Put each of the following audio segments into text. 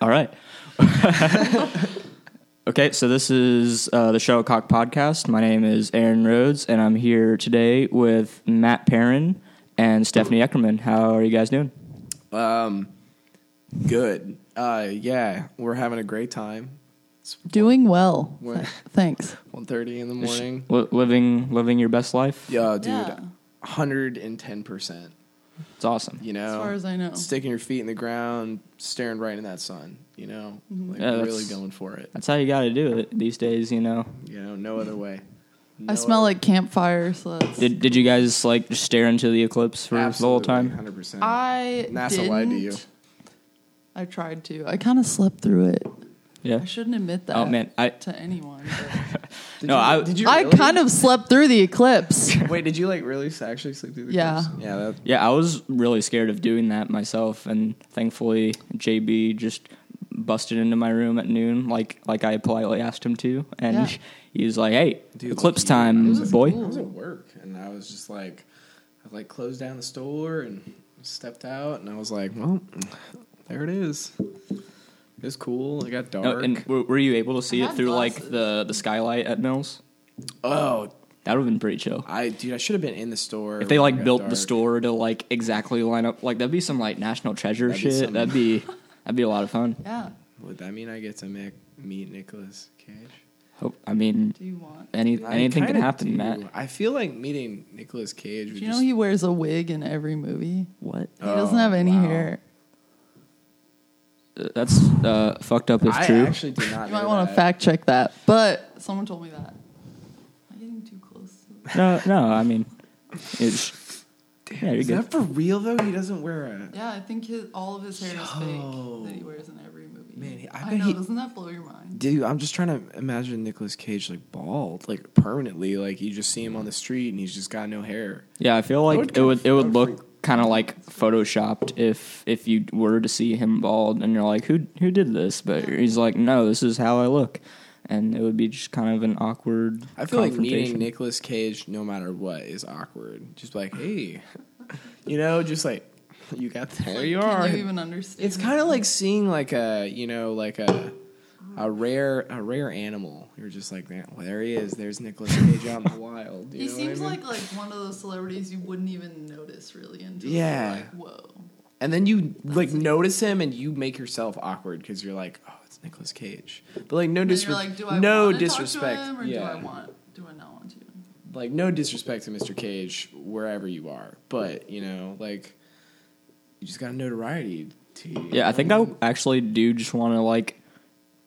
All right. okay, so this is uh, the Shuttlecock Podcast. My name is Aaron Rhodes, and I'm here today with Matt Perrin and Stephanie Eckerman. How are you guys doing? Um, good. Uh, yeah, we're having a great time. Doing well. What? Th- Thanks. 1.30 in the morning. Li- living living your best life. Yeah, dude, Yeah. 110%. It's awesome. You know, As far as I know. sticking your feet in the ground, staring right in that sun. You know, Mm-hmm. like Yeah, really going for it. That's how you got to do it these days. You know. You know, no other way. I smell other- like campfire, so that's. Did Did you guys like just stare into the eclipse for the whole time? 100%. I NASA didn't. lied to you. I tried to. I kind of slept through it. Yeah. I shouldn't admit that Oh man, I to anyone. Did No, you, I- did you I really? kind of slept through the eclipse. Wait, did you like really actually sleep through the Yeah. eclipse? Yeah. That, yeah, I was really scared of doing that myself, and thankfully JB just busted into my room at noon, like like I politely asked him to, and Yeah. he was like, "Hey, Dude, eclipse lucky time, It was boy." cool. I was at work and I was just like, I like closed down the store and stepped out and I was like, well, there it is. It was cool. It got dark. No, and were, were you able to see I it had through like glasses. the the skylight at Mills? oh, That would have been pretty chill. I dude, I should have been in the store. If they like got built the store to like exactly line up, like that'd be some like national treasure That'd be shit. some- that'd be that'd be a lot of fun. yeah. would that mean I get to make, meet Nicolas Cage? Hope I mean Do you want? any I anything can kinda happen, do. Matt. I feel like meeting Nicolas Cage. Do Would you know just, he wears a wig in every movie? What? He doesn't Oh, have any oh, wow. hair. That's uh, fucked up. If I true. actually did not. You might know want to that. fact check that. But someone told me that. Am I getting too close? to- no, no. I mean, it's yeah, you're Is good. that for real though? He doesn't wear a. Yeah, I think his, all of his hair is Yo. fake that he wears in every movie. Man, he- I I, bet know. he- Doesn't that blow your mind? Dude, I'm just trying to imagine Nicolas Cage like bald, like permanently. Like you just see him on the street and he's just got no hair. Yeah, I feel like would it would it would would look freak- kind of like photoshopped if if you were to see him bald and you're like, who who did this? But he's like, no, this is how I look, and it would be just kind of an awkward. I feel like meeting confrontation. Nicolas Cage, no matter what, is awkward. Just like, hey, you know, just like you got there, you are. you even understand? it's kind of like seeing like a, you know, like a a rare a rare animal. You're just like, man, well, there he is. There's Nicolas Cage out in the wild. You He know what I seems mean? like like one of those celebrities you wouldn't even notice really until Yeah. you're like, whoa. And then you like notice him, and you make yourself awkward because you're like, "Oh, it's Nicolas Cage." But like, no And then disre- you're like, no disrespect. talk to him or yeah, do I want? Do I not want to? like no disrespect to Mr. Cage wherever you are, but you know, like, you just got a notoriety. To you Yeah, I think I actually do just want to like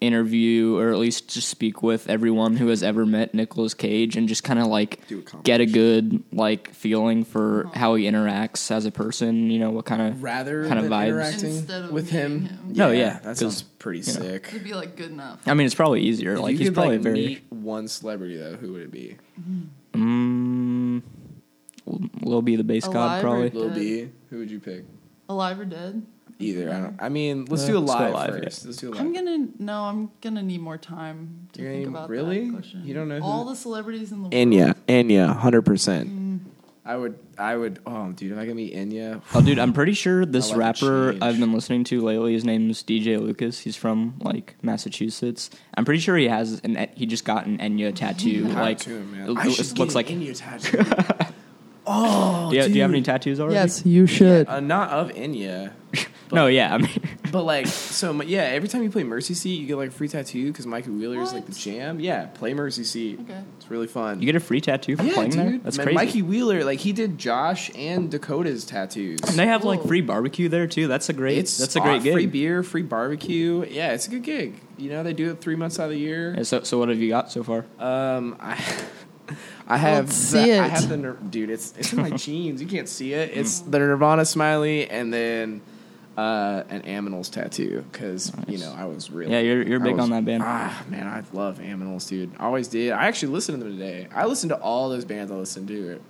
interview or at least just speak with everyone who has ever met Nicolas Cage and just kind of like a get a good like feeling for how he interacts as a person. You know what kind of rather kind of than vibes. interacting Instead of with meeting him. him. No, yeah, that 'cause, sounds pretty you know. sick. It'd be like good enough. I mean, it's probably easier. If like you he's could, probably like, very. meet one celebrity though. Who would it be? Mm, Lil B the bass god Alive or probably. dead? Lil B. Who would you pick? Alive or dead? Either. I don't. I mean, let's Uh, do a let's go live live, yeah. first. Let's do a live. I'm gonna no. I'm gonna need more time to You're gonna think about really? that question. You don't know who- all the celebrities in the Enya, world. Enya, hundred percent. Mm. I would, I would. Oh, dude, if I could meet Enya, Oh, dude, I'm pretty sure this I like the rapper change. I've been listening to lately. His name's DJ Lucas. He's from like Massachusetts. I'm pretty sure he has an. He just got an Enya tattoo. Power like, to him, man. it, I it should looks get like. Enya tattoo. oh, do, you, do you have any tattoos already? Yes, you should. Uh, not of Enya, no, yeah. I mean, but like, so my- yeah. Every time you play Mercy Seat, you get like a free tattoo because Mikey Wheeler is like the jam. Yeah, play Mercy Seat. Okay. It's really fun. you get a free tattoo for yeah, playing dude. there. That's Man, crazy. Mikey Wheeler, like he did Josh and Dakota's tattoos. And they have like free barbecue there too. That's a great. It's that's a great aw- gig. Free beer, free barbecue. Yeah, it's a good gig. You know, they do it three months out of the year. Yeah, so, so what have you got so far? Um, I, I have Let's the, see I have the dude. It's it's in my jeans. You can't see it. It's the Nirvana smiley and then uh, an Aminals tattoo because you know I was really Yeah, you're- you're big was- on that band. Ah man, I love Aminals, dude. I always did. I actually listened to them today. I listened to all those bands I listened to at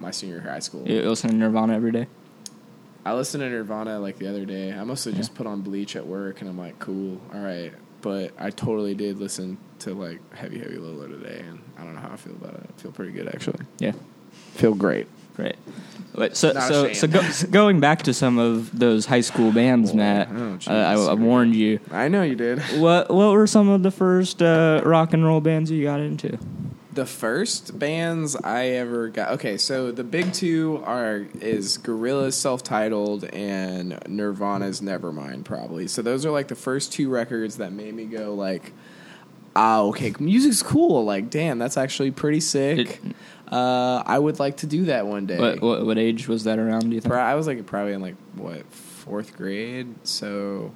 my senior high school. You listen to Nirvana every day. I listened to Nirvana like the other day. I mostly just put on Bleach at work, and I'm like, cool, all right. But I totally did listen to like Heavy Heavy Low Low today, and I don't know how I feel about it. I feel pretty good actually. Yeah, Feel great. Great. But so Not so so, go, so going back to some of those high school bands, Matt. oh, uh, I, I warned you. I know you did. What what were some of the first uh, rock and roll bands you got into? The first bands I ever got. Okay, so the big two are is Gorillaz self-titled and Nirvana's Nevermind, probably. So those are like the first two records that made me go like, "Ah, okay, music's cool. Like, damn, that's actually pretty sick. Did- uh, I would like to do that one day." What, what what age was that around? Do you think? Pro- I was like probably in like what fourth grade, so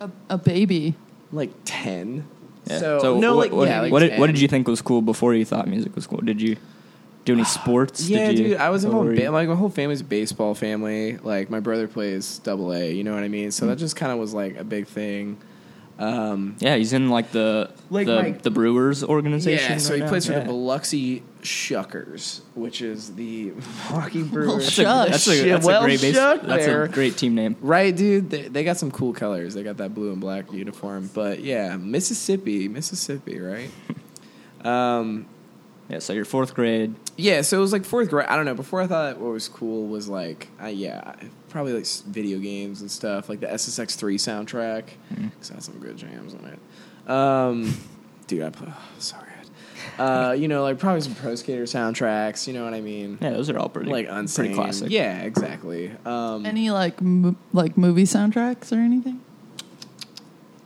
A, a baby. like ten. Yeah. So, no, what, like what, yeah, like what did, what did you think was cool before you thought music was cool? Did you do any sports? Yeah, did you, dude, I was involved. In ba- like my whole family's a baseball family. Like my brother plays double A. You know what I mean? Hmm. So that just kind of was like a big thing. Um, Yeah, he's in like the Like the, my- the Brewers organization. yeah, so right he now. plays for Yeah. the Biloxi Shuckers, which is the hockey Brewers. That's a- That's a, that's well a great base, That's there. a great team name. Right, dude. They, they got some cool colors. They got that blue and black uniform. But yeah, Mississippi, Mississippi, right? um, Yeah, so you're fourth grade. Yeah, so it was like fourth grade. I don't know. Before I thought what was cool was like, uh, yeah, probably like video games and stuff, like the SSX three soundtrack. Mm-hmm. Cause it had some good jams on it. Um, dude, I play. Oh, sorry. Uh, you know, like probably some Pro Skater soundtracks. You know what I mean? Yeah, those are all pretty Like unsane. pretty classic. Yeah, exactly. Um, Any like mo- like movie soundtracks or anything?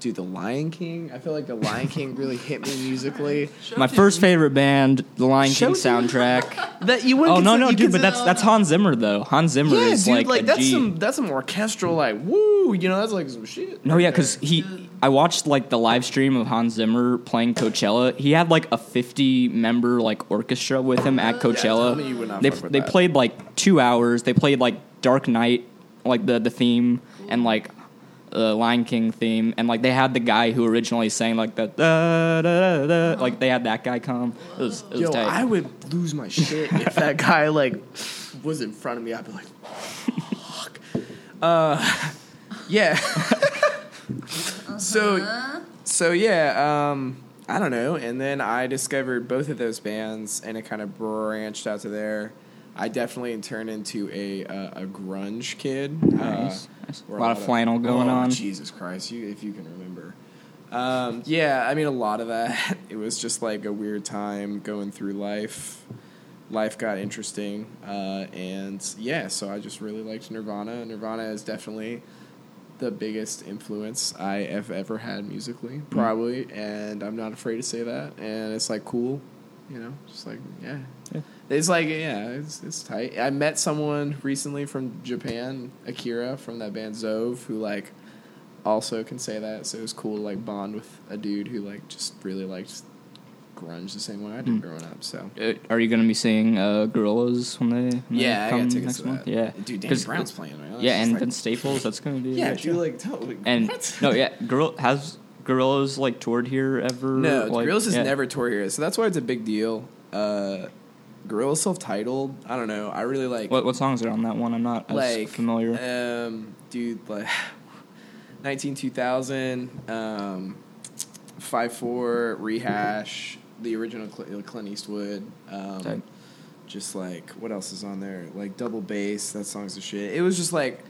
Dude, The Lion King. I feel like The Lion King really hit me musically. My first favorite band, the Lion King Show- soundtrack. That you oh wouldn't. no, consider- no, you dude, but that's that's Hans Zimmer though. Hans Zimmer yeah, is dude. like, Like, a that's G. some that's some orchestral like woo. You know, that's like some shit. No, right yeah, because he, I watched like the live stream of Hans Zimmer playing Coachella. He had like a fifty-member like orchestra with him at tell Coachella. me you would not they they that. played like two hours. They played like Dark Knight, like the the theme, and like the Lion King theme, and like they had the guy who originally sang like the da, da, da, da, like they had that guy come. It was it was Yo, tight. I would lose my shit if that guy like was in front of me. I'd be like, fuck. Uh, yeah. So, so yeah. Um, I don't know. And then I discovered both of those bands, and it kind of branched out to there. I definitely turned into a uh, a grunge kid. Nice, Uh, nice. where A lot of flannel going oh, on. Jesus Christ, you if you can remember. Um, yeah, I mean a lot of that. It was just like a weird time going through life. Life got interesting, uh, and yeah, so I just really liked Nirvana. Nirvana is definitely the biggest influence I have ever had musically, Mm. probably, and I'm not afraid to say that. And it's like cool, you know, just like yeah, Yeah. it's like yeah, it's it's tight. I met someone recently from Japan, Akira from that band Zove, who like also can say that. So it was cool to like bond with a dude who like just really liked grunge the same way I did Mm. growing up. So Uh, Are you going to be seeing uh, Gorillaz when they when yeah, they I come got tickets next to month? Yeah, dude, Danny Brown's playing. Right? Yeah, and Like, Staples. That's going to be yeah, dude, show. like totally. And what? no, yeah, girl has Gorillaz like toured here ever? No, like, Gorillaz has yeah. never toured here, so that's why it's a big deal. Uh, Gorillaz self-titled. I don't know. I really like What what songs are on that one? I'm not as like familiar. Um, dude, like nineteen two thousand, um, five four rehash, the original Cl- Clint Eastwood. Um, just like what else is on there? Like double bass. That song's a shit. It was just like.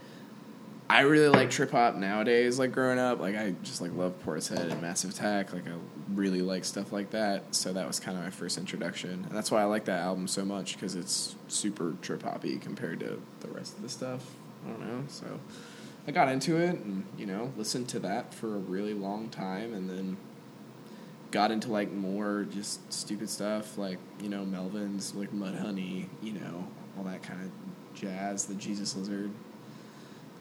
I really like trip hop nowadays. Like growing up, like I just like love Portishead and Massive Attack. Like I really like stuff like that. So that was kind of my first introduction, and that's why I like that album so much because it's super trip hoppy compared to the rest of the stuff. I don't know. So I got into it, and you know, listened to that for a really long time, and then got into like more just stupid stuff, like you know Melvins, like Mudhoney, you know, all that kind of jazz, the Jesus Lizard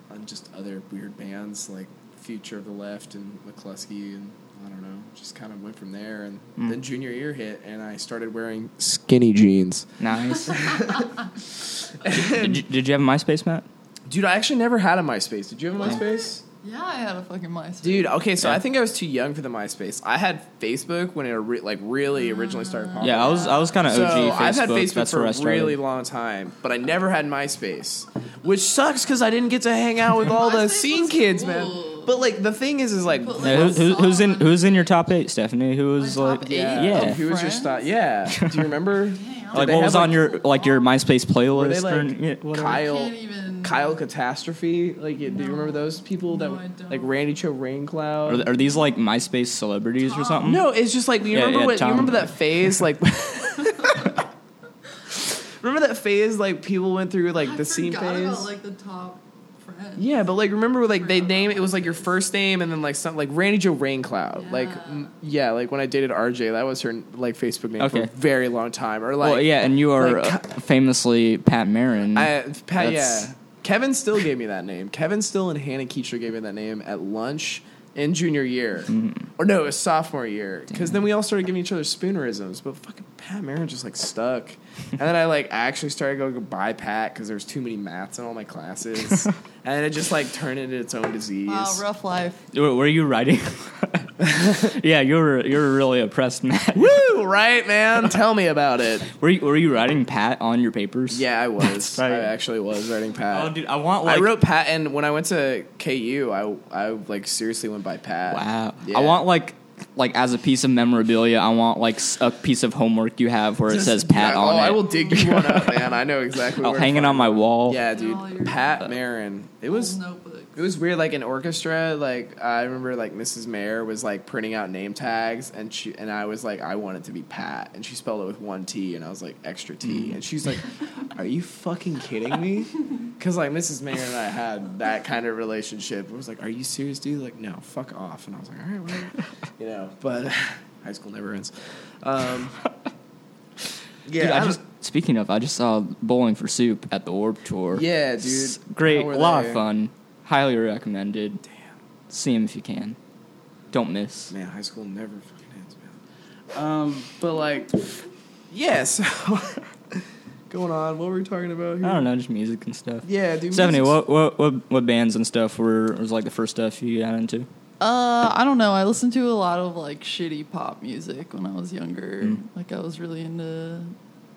and just other weird bands like Future of the Left and McLusky and I don't know, just kind of went from there. And Mm. then junior year hit, and I started wearing skinny jeans. nice. did, you, did you have a MySpace, Matt? Dude, I actually never had a MySpace. Did you have a MySpace? Yeah, I had a fucking MySpace. Dude, okay, so Yeah. I think I was too young for the MySpace. I had Facebook when it re- like really originally started mm. popping. Yeah, I was I was kind of So OG Facebook. I've had Facebook That's for where I a started. really long time, but I never had MySpace, which sucks because I didn't get to hang out with all the MySpace scene was kids, cool. man. But like the thing is, is like Put, Yeah, who, who, who's in who's in your top eight, Stephanie? Who was My like top yeah, eight? yeah. Oh, who was your Friends? style? Yeah. Do you remember? Damn, Like what have, was on your like your MySpace playlist? Were they or- yeah. Kyle? Even- Kyle Catastrophe. Like, do you remember those people that No, I don't. like Randy Cho Rain Cloud? Are, are these like MySpace celebrities or something? No, it's just like you Yeah, remember yeah, what you remember that phase like Remember that phase like people went through like I the scene phase? About, like the top friends. yeah, but like remember like they name it was like your first name and then like some like Randy Joe Rain Cloud. Like Yeah. m- yeah, like when I dated RJ, that was her like Facebook name for Okay. a very long time. Or like well, yeah, and you are like, uh, famously Pat Marin. I, Pat, That's- yeah. Kevin still gave me that name. Kevin Still and Hannah Keecher gave me that name at lunch in junior year. Mm. Or no, it was sophomore year. Because then we all started giving each other spoonerisms. But fucking Pat Marin just like stuck. And then I like actually started going to buy Pat because there was too many maths in all my classes. and it just like turned into its own disease. Wow, rough life. were, were you writing? yeah, you're You were really oppressed, Matt. Woo! Right, man? Tell me about it. Were you, were you writing Pat on your papers? Yeah, I was. right. I actually was writing Pat. Oh, dude, I want like. I wrote Pat, and when I went to KU, I I like seriously went by Pat. Wow. Yeah. I want like like as a piece of memorabilia, I want like a piece of homework you have where it says Pat oh, on it. I will dig you one up, man. I know exactly. I'll where hang it on my wall. Yeah, dude. Pat Marin. It was Old notebooks. It was weird. Like in orchestra, like I remember like Mrs. Mayer was like printing out name tags, and she and I was like, I want it to be Pat, and she spelled it with one T, and I was like extra T, and she's like, Are you fucking kidding me? Because like Mrs. Mayer and I had that kind of relationship. It was like, Are you serious, dude? Like, no, fuck off. And I was like, All right, whatever. you know. But high school never ends. Um, yeah, Dude, I don't- just speaking of, I just saw Bowling for Soup at the Orb Tour. Yeah, dude. Great, a lot they? of fun. Highly recommended. Damn. See him if you can. Don't miss. Man, high school never fucking ends, man. Um, but like, yeah. So going on, what were we talking about here? I don't know, just music and stuff. Yeah, dude. Stephanie, music's- what, what what what bands and stuff were was like the first stuff you got into? Uh, I don't know. I listened to a lot of like shitty pop music when I was younger. Mm. Like I was really into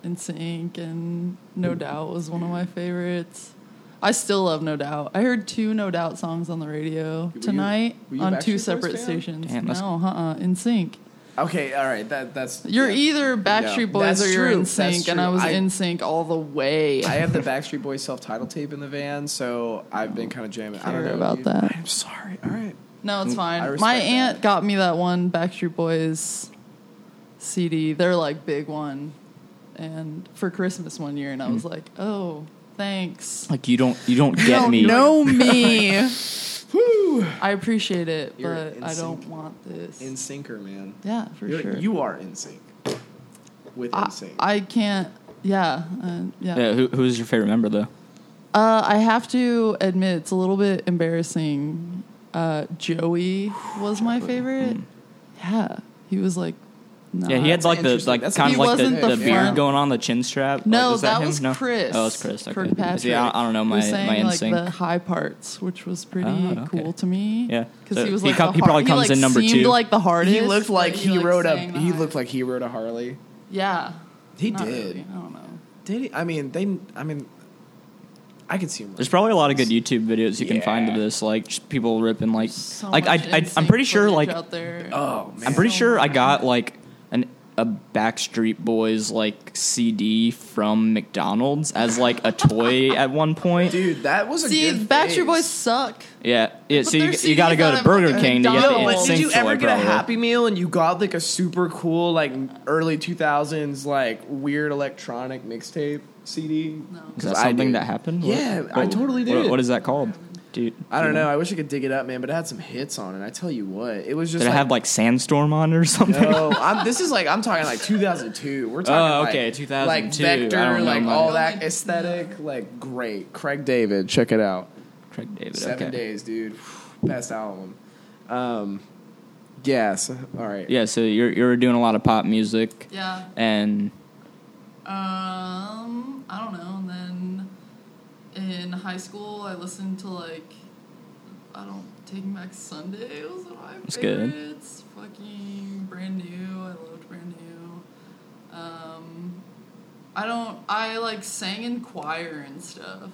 NSYNC and No Doubt was one of my favorites. I still love No Doubt. I heard two No Doubt songs on the radio you- tonight were you on two separate fan? stations. Damn, no, uh, uh NSYNC. Okay, all right. That that's. You're yeah. either Backstreet Boys that's or you're NSYNC, and I was NSYNC all the way. I have the Backstreet Boys self-titled tape in the van, so I've been kind of jamming. I don't know about dude. that. I'm sorry. All right. No, it's fine. respect My that. aunt got me that one Backstreet Boys CD. They're like big one, and for Christmas one year, and I was like, "Oh, thanks." Like you don't you don't get don't me. know me. Woo! I appreciate it, You're but I don't want this. In syncer, man. yeah, for You're- sure. You are in sync. With I, in sync. I can't. Yeah, uh, yeah. Yeah, who who's your favorite member though? Uh, I have to admit, it's a little bit embarrassing. Uh, Joey was my favorite. Yeah, he was like. Not, yeah, he had like the like kind of like the, the, the beard front- going on, the chin strap. No, like, was that, that him? was no? Chris. Oh, it was Chris. Okay. Kirkpatrick. See, I, I don't know Who my sang my like instinct. the high parts, which was pretty Oh, okay. cool to me. Yeah. because So he was he like co- the he probably hard- comes like, in number seemed two. like the hardest. he looked like but he, like, rode a. He high- looked like he rode a Harley. Yeah, He Not did. really, I don't know. Did he? I mean, they. I mean, I could see him. There's probably a lot of good YouTube videos you can find of this, like just people ripping like So like I, I I'm pretty sure like out there. Oh man. I'm pretty So sure I got like an a Backstreet Boys like CD from McDonald's as like a toy at one point. Dude, that was a See, good Backstreet phase. Boys suck. Yeah, yeah. But So you, you got to go to Burger fucking King to get the McDonald's. No, did you ever toy, get a. Happy Meal and you got like a super cool like early 2000s like weird electronic mixtape CD? No. Is 'Cause that something that happened? Yeah, I totally what- did. what is that called, dude? I don't know. I wish I could dig it up, man, but it had some hits on it. I tell you what, it was just Did it have like Sandstorm on it or something? No, I'm, this is like I'm talking like 2002. We're talking Oh, like, okay, like 2002. I Vector, don't know, like man. all that aesthetic, like great. Craig David, check it out. Craig David. Seven okay. days, dude. Best album. Um, yeah. So, all right. Yeah, so you're you're doing a lot of pop music, Yeah. and Um, I don't know. And then in high school, I listened to like, I don't Taking Back Sunday was one of my That's good. favorites. Fucking brand new. I loved brand new. Um, I don't. I like sang in choir and stuff,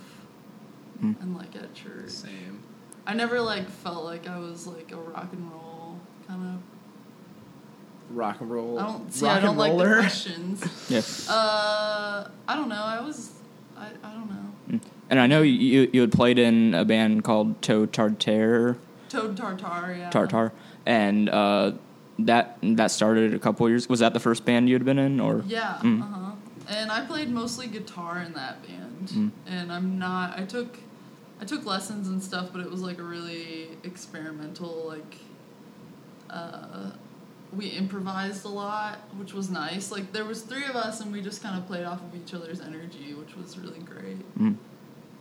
Mm. and like at church. Same. I never like felt like I was like a rock and roll kind of rock and roll. I don't see. rock I don't and like the questions. Yeah. Uh, I don't know. I was. I, I don't know. And I know you you had played in a band called Toe Tartare, Toad Tartar. Yeah. Tartar, and uh, that that started a couple years. Was that the first band you had been in, or Yeah. Mm. Uh huh. And I played mostly guitar in that band. Mm. And I'm not. I took. I took lessons and stuff, but it was like a really experimental like. Uh, we improvised a lot, which was nice. Like there was three of us, and we just kind of played off of each other's energy, which was really great. Mm.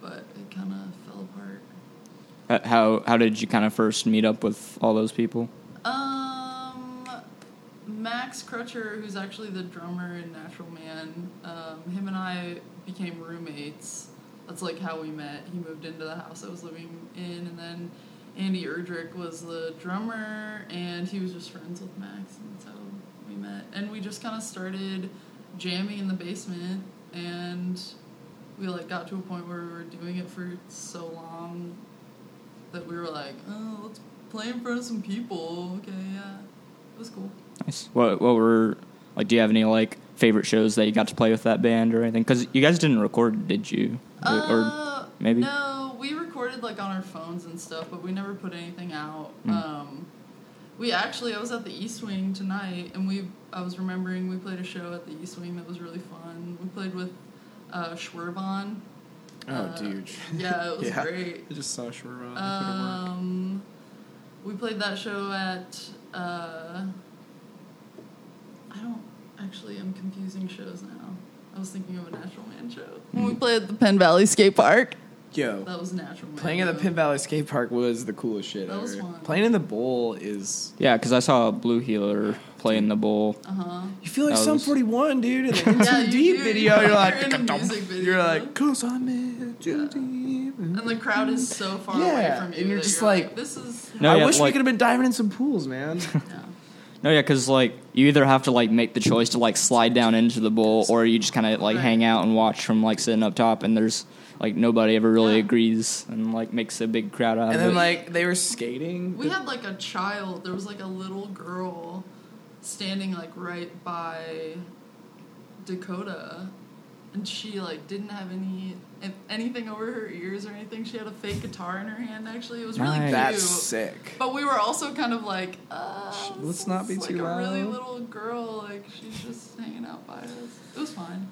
But it kind of fell apart. Uh, how how did you kind of first meet up with all those people? Um, Max Crutcher, who's actually the drummer in Natural Man, um, him and I became roommates. That's like how we met. He moved into the house I was living in, and then Andy Erdrich was the drummer, and he was just friends with Max, and so we met. And we just kind of started jamming in the basement, and we like got to a point where we were doing it for so long that we were like, oh, let's play in front of some people. Okay, yeah, it was cool. Nice. What what were like? Do you have any like favorite shows that you got to play with that band or anything? Because you guys didn't record, did you? Or- Uh, maybe? No, we recorded like on our phones and stuff, but we never put anything out. Mm. Um, we actually, I was at the East Wing tonight, and we, I was remembering we played a show at the East Wing that was really fun. We played with uh, Schwervon. Oh, Uh, dude. Yeah, it was Yeah. great. I just saw Shura. Um, we played that show at. Uh, I don't actually. I'm confusing shows now. I was thinking of a Natural Man show. When we played at the Penn Valley Skate Park. Yo, That was Natural Man. playing at the though. Penn Valley Skate Park was the coolest shit That was ever. fun. Playing in the bowl is. Yeah, because I saw a Blue Healer play in the bowl. Uh huh. You feel like That Sum was- 41, dude. In the Yeah, you Deep do. video, you're like, You're in music video. you're like, cause I'm in too deep. And the crowd is so far Yeah, away from you. and you're just you're like- this is. No, I yeah, wish we could have been diving in some pools, man. Yeah. No, yeah, because like you either have to like make the choice to like slide down into the bowl, or you just kind of like Right. hang out and watch from like sitting up top, and there's like nobody ever really Yeah. agrees and like makes a big crowd out and of then it. like they were skating. We had like a child. There was like a little girl standing like right by Dakota, and she like didn't have any anything over her ears or anything. She had a fake guitar in her hand. Actually, it was really Nice. cute. That's sick. But we were also kind of like, uh, Let's this not be is, like too a really little girl. Like she's just hanging out by us. It was fine.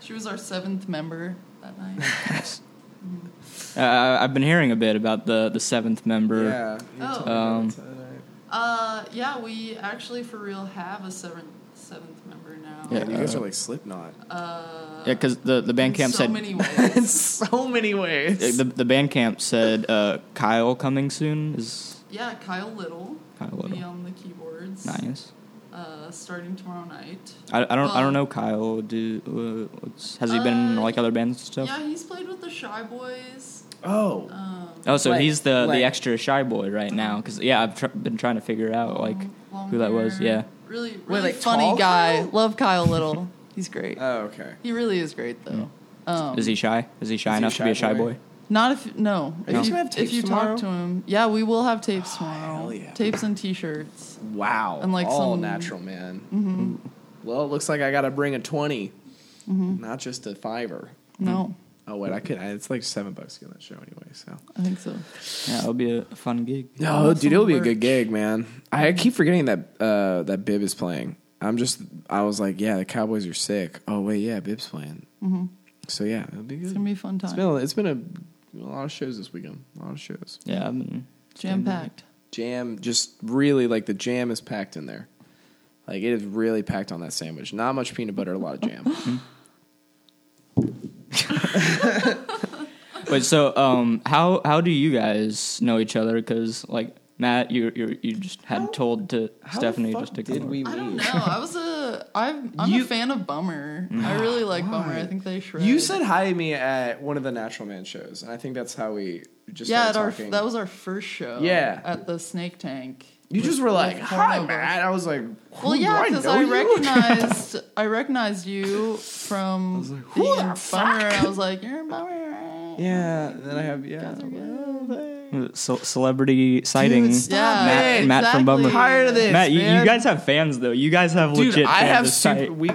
She was our seventh member that night. uh, I've been hearing a bit about the the seventh member. Yeah. Oh. Um, about that. Uh, yeah, we actually for real have a seventh seventh member now. Yeah. Man, you guys uh, are like Slipknot. Uh, Yeah, because the the band in camp so said many In ways. so many ways. the the Bandcamp said uh, Kyle coming soon is yeah, Kyle Little. Kyle will Be Little. on the keyboards. nice. Uh, starting tomorrow night. I, I don't I don't know Kyle. Do uh, has he been in Uh, like other bands and stuff? Yeah, he's played with the Shy Boys. Oh. Um, Oh, so Like- he's the like- the extra shy boy right now. Because yeah, I've tr- been trying to figure out like long- long who that was. Yeah. Really, really like, funny tall guy. Kyle? Love Kyle Little. He's great. Oh, okay. he really is great though. Um, Is he shy? Is he shy Is he a enough to be a shy shy boy? boy? Not if no. Are you If guys you, gonna have if tapes you tomorrow? talk to him, yeah, we will have tapes tomorrow. hell yeah. Tapes and T-shirts. Wow. And, like, all some- natural man. Mm-hmm. Well, it looks like I got to bring a 20. Not just a fiver. No, Oh, wait. I could. I, it's like seven bucks to get on that show anyway, so. I think so. Yeah, it'll be a fun gig. No, have dude, it'll be a good gig, man. I keep forgetting that uh, that Bib is playing. I'm just, I was like, yeah, the Cowboys are sick. Oh wait, yeah, Bib's playing. hmm So yeah, it'll be good. It's gonna be a fun It's time. been, a, it's been a, a lot of shows this weekend. A lot of shows. Yeah, Jam packed. Jam, just really like the jam is packed in there. Like it is really packed on that sandwich. Not much peanut butter, a lot of jam. Wait, so um, how how do you guys know each other? Because like Matt, you you you just had How- told to How Stephanie the just to fuck come. did over. we I don't know. I was a. I'm, I'm You- a fan of Bummer. I really like Bummer. I think they shred. You said hi to me at one of the Natural Man shows, and I think that's how we just yeah. At started our talking. that was our first show. Yeah. At the Snake Tank. You just were like, "Hi, Matt." I was like, Well, yeah, do because know I, you?" recognized I recognized you from was like, being "Who in the Bummer. I was like, you're in Bummer, right? Yeah, then I have yeah. Guys are uh, good. well, thanks. Ce- celebrity sighting. stop Matt, it. Matt from Exactly. Bummer. Tired of this, Matt, you, you guys have fans though. You guys have Dude, legit. I fans have of super. We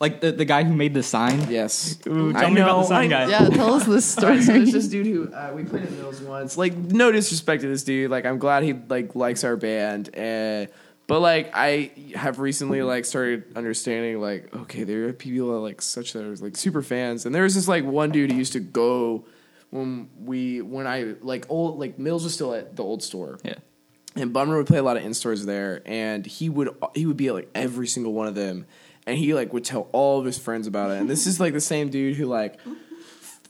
like the, the guy who made the sign. yes. Ooh, I tell me about the sign guy. Yeah, tell us this story. so it's this dude who uh, we played at Mills once. Like, no disrespect to this dude. Like, I'm glad he like likes our band. Uh, but like, I have recently like started understanding like, okay, there are people that like such that are like super fans. And there was this like one dude who used to go when we when I like old like Mills was still at the old store. Yeah. And Bummer would play a lot of in stores there, and he would he would be at like every single one of them, and he like would tell all of his friends about it. And this is like the same dude who like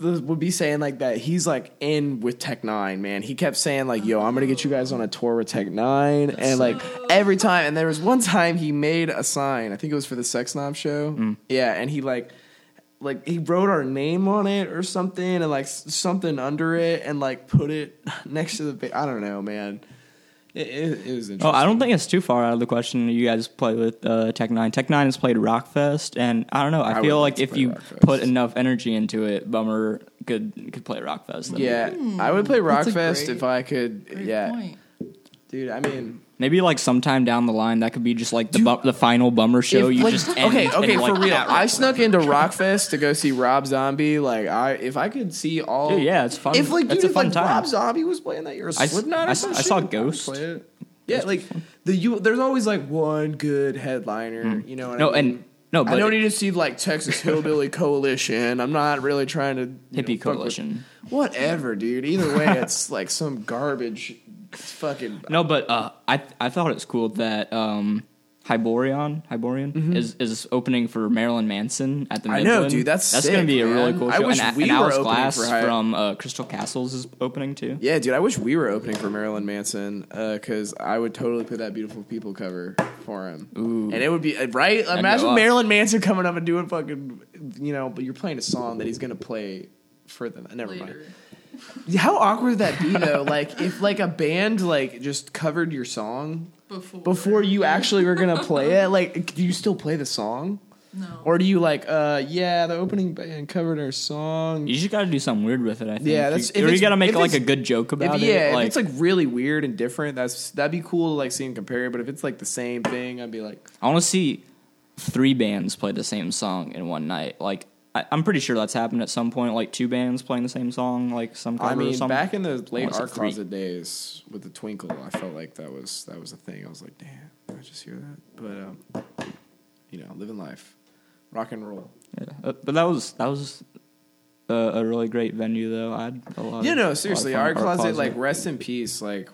would be saying like that he's like in with Tech N9ne, man. He kept saying like, "Yo, I'm gonna get you guys on a tour with Tech N9ne. and like every time. And there was one time he made a sign. I think it was for the Sex Knob show. Mm. Yeah, and he like like he wrote our name on it or something and like something under it and like put it next to the ba- I don't know, man. It, it, it was interesting. Oh, I don't think it's too far out of the question. You guys play with uh, Tech N9ne. Tech N9ne has played Rockfest, and I don't know. I, I feel would like if you Rockfest. put enough energy into it, Bummer could could play Rockfest. That'd Yeah, great. I would play That's a Rockfest if I could. Great yeah, point. dude. I mean, maybe like sometime down the line, that could be just like the bu- the final Bummer show. you like, just end okay, and, okay, like, for real. I snuck into Rockfest to go see Rob Zombie. Like, I if I could see all, Dude, yeah, it's fun. If like, it's dude, a fun if, time. Rob Zombie was playing that year, or I s- Slipknot, or I some s- I shit, saw I'd Ghost. play it. Yeah, like the you. There's always like one good headliner. You know what Hmm. No, I mean? and no, but I don't need to see like Texas Hillbilly Coalition. I'm not really trying to you hippie know, fuck with- coalition. Whatever, dude. Either way, it's like some garbage. Fucking No, but uh, I I thought it was cool that um, Hyborian Hyborian is is opening for Marilyn Manson at the Mm-hmm. I know, dude, that's that's sick, gonna be a really man. cool I show. wish and, we and were Alice opening Glass for Hy- from uh, Crystal Castles is opening too. yeah, dude. I wish we were opening for Marilyn Manson because I would totally put that beautiful people cover for him. Ooh. And it would be uh, right. go Imagine. Marilyn Manson coming up and doing fucking, you know, but you're playing a song that he's gonna play for them. Never mind. Later. How awkward would that be though? like if like a band like just covered your song Before. before you actually were gonna play it. Like, do you still play the song, No. or do you like, uh, yeah, the opening band covered our song? You just got to do something weird with it. I think. Yeah, that's- you, if or you got to make like a good joke If, about yeah, it. if it's like really weird and different, that's that'd be cool to like see and compare. it, But if it's like the same thing, I'd be like, I want to see three bands play the same song in one night. Like I, I'm pretty sure that's happened at some point. Like two bands playing the same song, like some cover I mean, back in the late art closet days with the twinkle, I felt like that was that was a thing. I was like, damn, did I just hear that? But um, you know, living life, rock and roll. Yeah. Uh, but that was that was a, a really great venue though. I had a lot. Yeah, of, no, a lot of seriously, art closet, like rest in peace. Like,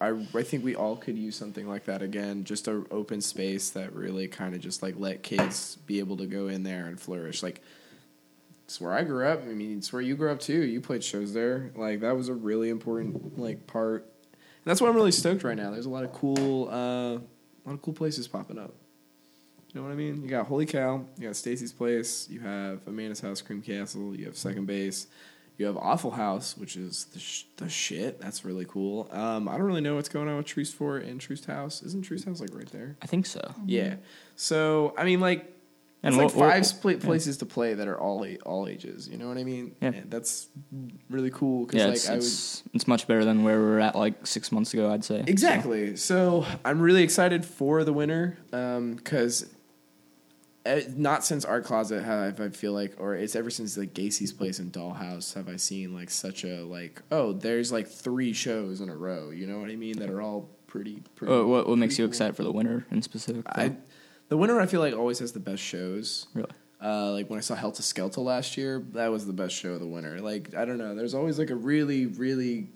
I I think we all could use something like that again. Just a open space that really kind of just like let kids be able to go in there and flourish. Like, it's where I grew up. I mean, it's where you grew up too. You played shows there. Like, that was a really important like part. And that's why I'm really stoked right now. There's a lot of cool, uh, a lot of cool places popping up. You know what I mean? You got Holy Cow, you got Stacy's Place, you have Amanda's House, Cream Castle, you have Second Base, you have Awful House, which is the, sh- the shit. That's really cool. Um, I don't really know what's going on with Truce Fort and Truce House. Isn't Truce House like right there? I think so. Yeah. So I mean, like, And it's like what- what- five split yeah. places to play that are all all ages. You know what I mean? Yeah. And that's really cool because Yeah, like it's, I would it's it's much better than where we were at like six months ago. I'd say Exactly. So I'm really excited for the winter um, because uh, not since Art Closet have I feel like, or it's ever since like Gacy's Place and Dollhouse have I seen like such a like oh there's like three shows in a row. You know what I mean? That are all pretty. pretty Oh, what what makes you cool. excited for the winter in specific? though? I the winter I feel like always has the best shows. really. Uh, like when I saw Helta Skelta last year, that was the best show of the winter. Like I don't know, there's always like a really really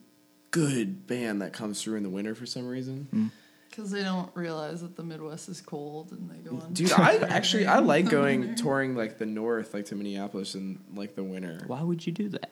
good band that comes through in the winter for some reason. Because they don't realize that the Midwest is cold and they go on. Dude, I actually I like going touring like the north, like to Minneapolis in like the winter Why would you do that?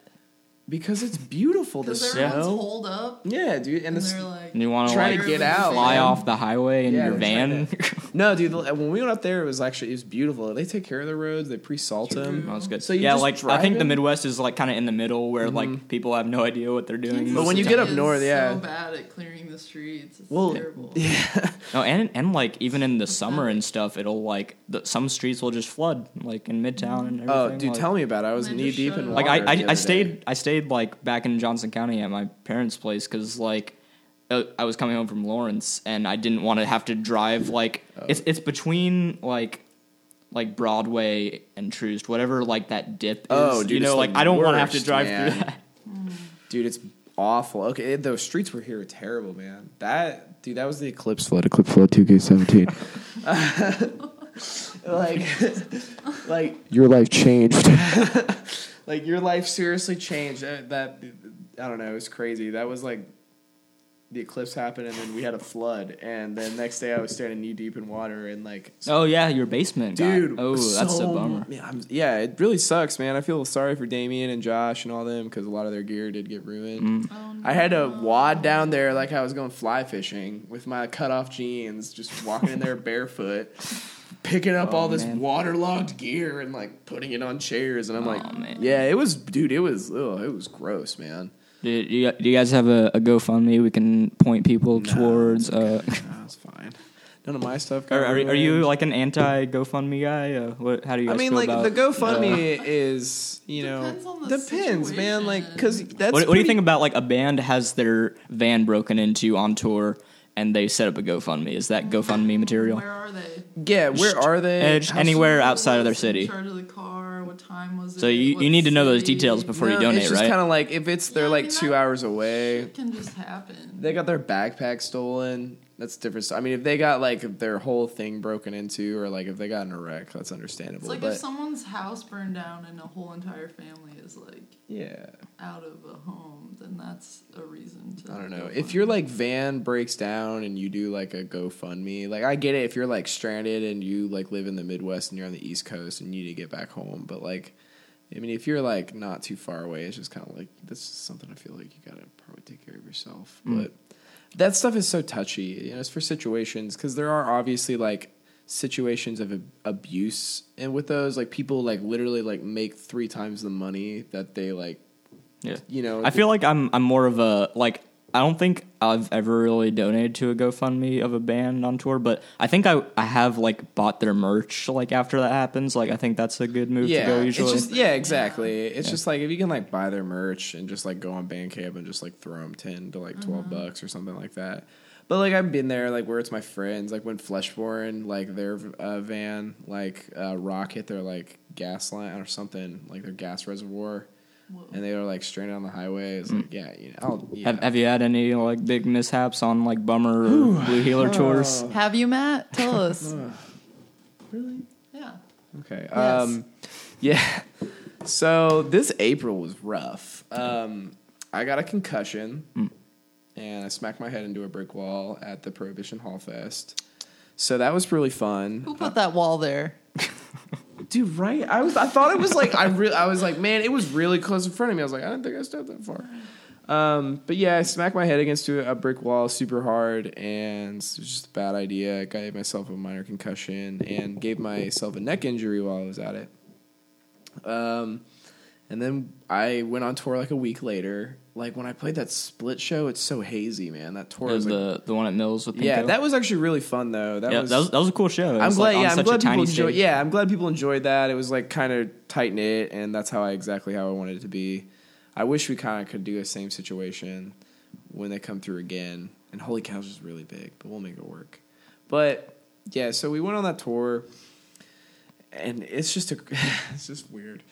because it's beautiful to Because everyone's snow. holed up Yeah, dude, and and this they're like. And you want to Trying like to get out, fly off the highway in Yeah, your they're van? no, dude. When we went up there, it was actually it was beautiful. They take care of the roads. They pre-salt them. That was good. So you yeah, just like I drive think the? Midwest is like kind of in the middle where like mm-hmm. people have no idea what they're doing. But when you get up north, is yeah. so bad at clearing the the streets. It's Well, terrible. yeah. No, and and like even in the summer and stuff, it'll like the, some streets will just flood, like in Midtown and mm-hmm. everything. Oh, dude, like, tell me about it. I was knee deep shut in water. Like I, the I, other I stayed, day. I stayed like back in Johnson County at my parents' place because like Uh, I was coming home from Lawrence and I didn't want to have to drive like Oh. it's it's between like like Broadway and Troost, whatever like that dip is. Oh, dude, you know, like I don't want to have to drive man. through that. Dude, it's awful. Okay, those streets were here are terrible, man. That dude, that was the Eclipse flood. Eclipse flood, two K seventeen. Like, like your life changed. like your life seriously changed. That, that I don't know. It was crazy. That was like the eclipse happened, and then we had a flood, and then next day I was standing knee deep in water, and like Oh yeah, your basement, got- Dude, Oh, that's a bummer. Yeah, I'm- yeah, it really sucks, man. I feel sorry for Damien and Josh and all them because a lot of their gear did get ruined. Mm. Oh, I had to wad down there like I was going fly fishing with my cut off jeans, just walking in there barefoot, picking up Oh, all this man. waterlogged gear and like putting it on chairs. And I'm like, Oh, man. yeah, it was, dude, it was, ugh, it was gross, man. Do you, do you guys have a, a GoFundMe we can point people Nah, towards? it's Uh, okay. Nah, it's fine. None of my stuff. got are, are, are you like an anti GoFundMe guy? Uh, what? How do you I mean, feel like about the GoFundMe is, you know, Depends on the depends, man. Like, because that's what, what do you think about like a band has their van broken into on tour and they set up a GoFundMe? Is that GoFundMe material? Where are they? Yeah, where are they? Edge, anywhere outside of their was in city. Charge of the car? What time was it? So you, What you need to know those city? details before you No, donate, it's just right? kind of like if it's they're Yeah, I like mean, two that- hours away. It can just happen. They got their backpack stolen. That's different. st- I mean, if they got like their whole thing broken into, or like if they got in a wreck, that's it's understandable. like but if someone's house burned down and a whole entire family is like yeah, out of a home, then that's a reason to. I don't know. If fund your like van breaks down and you do like a GoFundMe, like I get it. If you're like stranded and you like live in the Midwest and you're on the East Coast and you need to get back home, but like, I mean, if you're like not too far away, it's just kind of like this is something I feel like you gotta probably take care of yourself. Mm. But that stuff is so touchy. You know, it's for situations because there are obviously like situations of abuse, and with those, like people like literally like make three times the money that they like. Yeah. You know, I feel like I'm I'm more of a like I don't think I've ever really donated to a GoFundMe of a band on tour, but I think I I have like bought their merch like after that happens. Like I think that's a good move yeah, to go usually. It's just yeah, exactly. It's Yeah. just like if you can like buy their merch and just like go on Bandcamp and just like throw them ten to like 12 bucks or something like that. But like I've been there, like where it's my friends, like when Fleshborn, like their uh, van, like uh, rocket their like gas line or something, like their gas reservoir, Whoa. and they were like stranded on the highway. It's like yeah, you know, I'll, yeah. Have Have you had any like big mishaps on like bummer or blue healer tours? Oh. Have you, Matt? Tell us. really yeah. Okay. Yes. Um, yeah. So this April was rough. Um, I got a concussion, Mm. and I smacked my head into a brick wall at the Prohibition Hall Fest. So that was really fun, Who put that wall there? dude. Right? I was. I thought it was like I really. I was like, man, it was really close in front of me. I was like, I didn't think I stepped that far. Um, but yeah, I smacked my head against a, brick wall super hard, and it was just a bad idea. I gave myself a minor concussion and gave myself a neck injury while I was at it. Um, and then I went on tour like a week later. Like when I played that split show, it's so hazy, man. That tour was was like, the the one at Mills with Pinko? yeah, that was actually really fun though. That yeah, was that was that was a cool show. It I'm glad. like, yeah, I'm glad people enjoyed. Yeah, I'm glad people enjoyed that. It was like kind of tight knit, and that's how I exactly how I wanted it to be. I wish we kind of could do the same situation when they come through again. And Holy Cow's just really big, but we'll make it work. But yeah, so we went on that tour, and it's just a, it's just weird.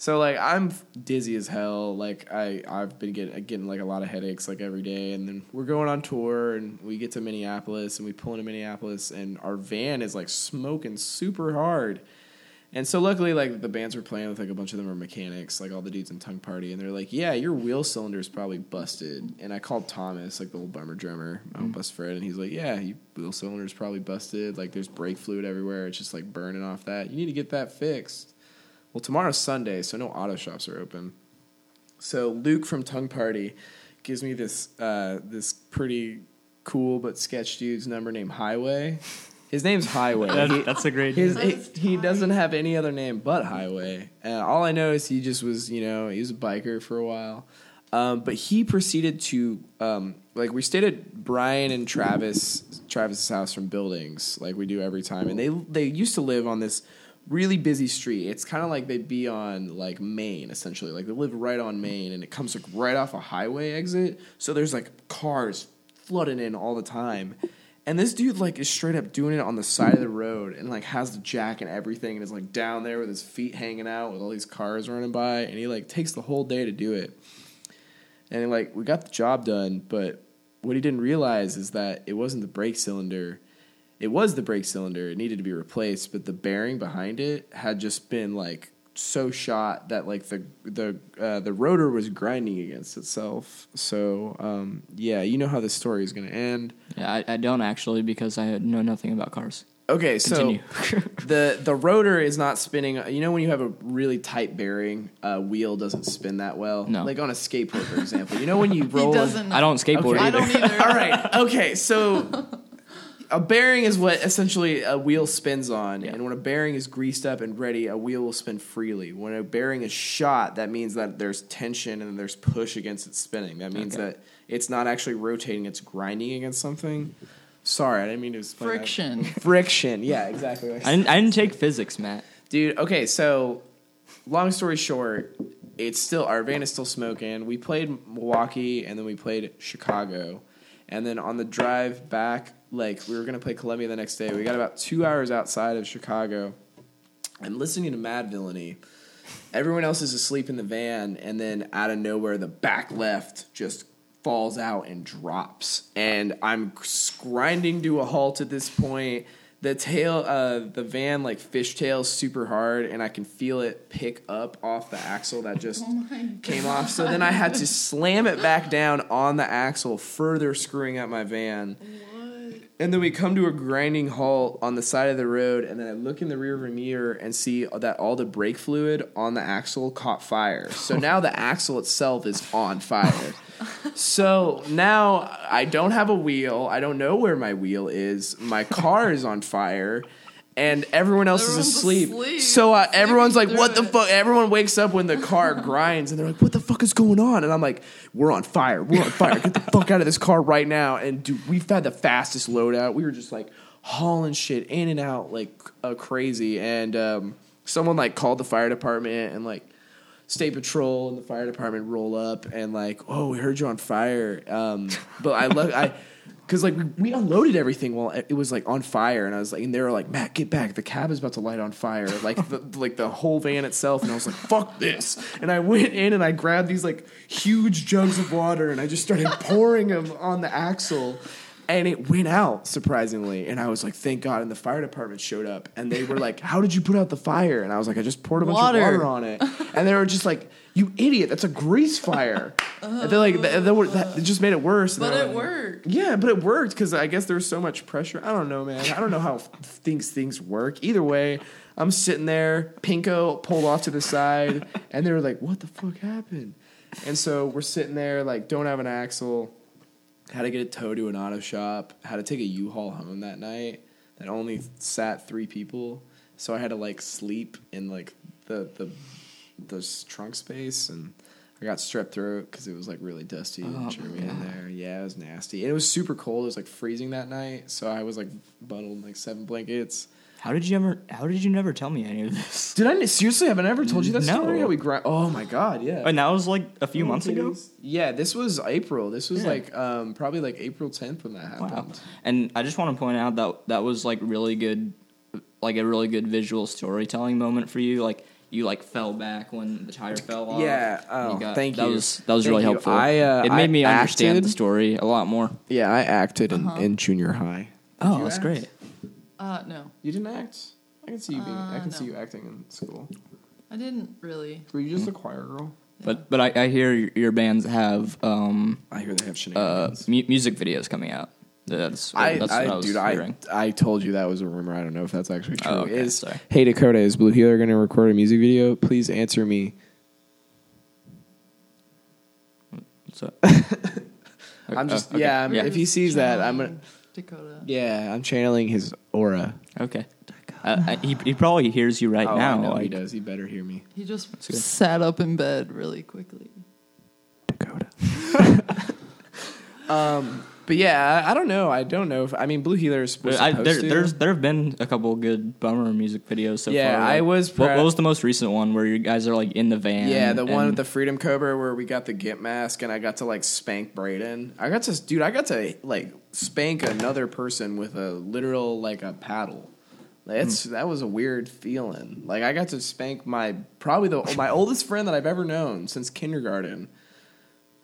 So like I'm dizzy as hell. Like I I've been getting getting like a lot of headaches like every day, and then we're going on tour, and we get to Minneapolis, and we pull into Minneapolis, and our van is like smoking super hard. And so luckily, like the bands were playing with, like a bunch of them are mechanics, like all the dudes in Tongue Party, and they're like, "Yeah, your wheel cylinder is probably busted." And I called Thomas, like the old bummer drummer, my old mm. best friend, and he's like, "Yeah, your wheel is probably busted. Like there's brake fluid everywhere. It's just like burning off that. You need to get that fixed." Well, tomorrow's Sunday, so no auto shops are open. So Luke from Tongue Party gives me this uh, this pretty cool but sketch dude's number named Highway. His name's Highway. He- That's, that's a great. his, he doesn't have any other name but Highway. Uh, all I know is he just was, you know, he was a biker for a while. Um, but he proceeded to um, like we stayed at Brian and Travis Travis's house from buildings like we do every time, and they they used to live on this really busy street. It's kind of like they'd be on like Main essentially, like they live right on Main, and it comes like right off a highway exit. So there's like cars flooding in all the time. And this dude like is straight up doing it on the side of the road and like has the jack and everything and is like down there with his feet hanging out with all these cars running by and he like takes the whole day to do it. And like we got the job done, but what he didn't realize is that it wasn't the brake cylinder. It was the brake cylinder. It needed to be replaced, but the bearing behind it had just been like so shot that like the the uh, the rotor was grinding against itself. So um, yeah, you know how this story is going to end. Yeah, I, I don't actually because I know nothing about cars. Okay, so the the rotor is not spinning. You know when you have a really tight bearing, uh, wheel doesn't spin that well. No. like on a skateboard, for example. You know when you He roll. a- doesn't. I don't skateboard Okay. I don't either. All right. Okay. So a bearing is what essentially a wheel spins on, Yeah. and when a bearing is greased up and ready, a wheel will spin freely. When a bearing is shot, that means that there's tension and there's push against it spinning. That means Okay. that it's not actually rotating; it's grinding against something. Sorry, I didn't mean to explain that. Friction. Friction. Yeah, exactly. I didn't, I didn't take physics, Matt. Dude, okay, so long story short, it's still our van is still smoking. We played Milwaukee and then we played Chicago. And then on the drive back, like we were gonna play Columbia the next day. We got about two hours outside of Chicago. I'm listening to Madvillainy. Everyone else is asleep in the van, and then out of nowhere, the back left just falls out and drops. And I'm grinding to a halt at this point. The tail, uh, the van like fishtails super hard, and I can feel it pick up off the axle that just came off. So then I had to slam it back down on the axle, further screwing up my van. And then we come to a grinding halt on the side of the road, and then I look in the rearview mirror and see that all the brake fluid on the axle caught fire. So now the axle itself is on fire. So now I don't have a wheel. I don't know where my wheel is. My car is on fire. And everyone else Everyone's is asleep. asleep, So uh, everyone's like, "What the fuck?" Everyone wakes up when the car grinds, and they're like, "What the fuck is going on?" And I'm like, "We're on fire. We're on fire. Get the fuck out of this car right now!" And dude, we've had the fastest loadout. We were just like hauling shit in and out like uh, crazy. And um, someone like called the fire department and like state patrol and the fire department roll up and like, "Oh, we heard you on fire." Um, but I love I. Cause like we, we unloaded everything while it was like on fire, and I was like, and they were like, "Matt, get back! The cab is about to light on fire!" Like the like the whole van itself, and I was like, "Fuck this!" And I went in and I grabbed these like huge jugs of water, and I just started pouring them on the axle, and it went out surprisingly. And I was like, "Thank God!" And the fire department showed up, and they were like, "How did you put out the fire?" And I was like, "I just poured a bunch Water. of water on it," and they were just like. You idiot! That's a grease fire. And they're like, that, that, were- that- it just made it worse. And But it like- worked. yeah, but it worked because I guess there was so much pressure. I don't know, man. I don't know how things things work. Either way, I'm sitting there, Pinko pulled off to the side, and they were like, "What the fuck happened?" And so we're sitting there, like, don't have an axle. Had to get it towed to an auto shop. Had to take a U-Haul home that night. That only sat three people, so I had to like sleep in like the the the trunk space and. I got strep throat because it was like really dusty and Oh, germy in there. Yeah, it was nasty. And it was super cold. It was like freezing that night, so I was like bundled in like seven blankets. How did you ever? How did you never tell me any of this? Did I seriously? Have I never told you that No. story? How we grind? Oh my god, yeah. And that was like a few months ago. Yeah, this was April. This was Yeah. like um, probably like April tenth when that happened. Wow. And I just want to point out that that was like really good, like a really good visual storytelling moment for you. Like you like fell back when the tire fell off. Yeah, and oh, got- thank that you. Was, that was Thank really you. helpful. I, uh, it made I me understand acted- the story a lot more. Yeah, I acted in, Uh-huh. in junior high. Oh, that's act? great. Uh, no, You didn't act. I can see you being. I Uh, can see no. you acting in school. I didn't really. Were you just a choir girl? But but I, I hear your- your bands have um, I hear they have uh, shenanigans. mu- music videos coming out. That's I, that's I, what I was dude, I, hearing. I told you that was a rumor. I don't know if that's actually true. Oh, okay, is sorry. hey Dakota, is Blue Healer going to record a music video? Please answer me. So, I'm just Uh, okay. yeah. I'm, Yeah. If he sees that, I'm gonna Channeling Dakota. yeah. I'm channeling his aura. okay. Uh, uh, he he probably hears you right oh, now. I know he does. He better hear me. He just sat up in bed really quickly. Dakota. um, but yeah, I, I don't know. I don't know if I mean Blue Healers was I, supposed there, to. there's there have been a couple good bummer music videos so Yeah, far. I like- was What, proud- what was the most recent one where you guys are like in the van? yeah, the one with the Freedom Cobra where we got the Gimp mask and I got to like spank Braden. I got to, dude, I got to like spank another person with a literal like a paddle. That's Hmm. that was a weird feeling. Like I got to spank my probably the my oldest friend that I've ever known since kindergarten.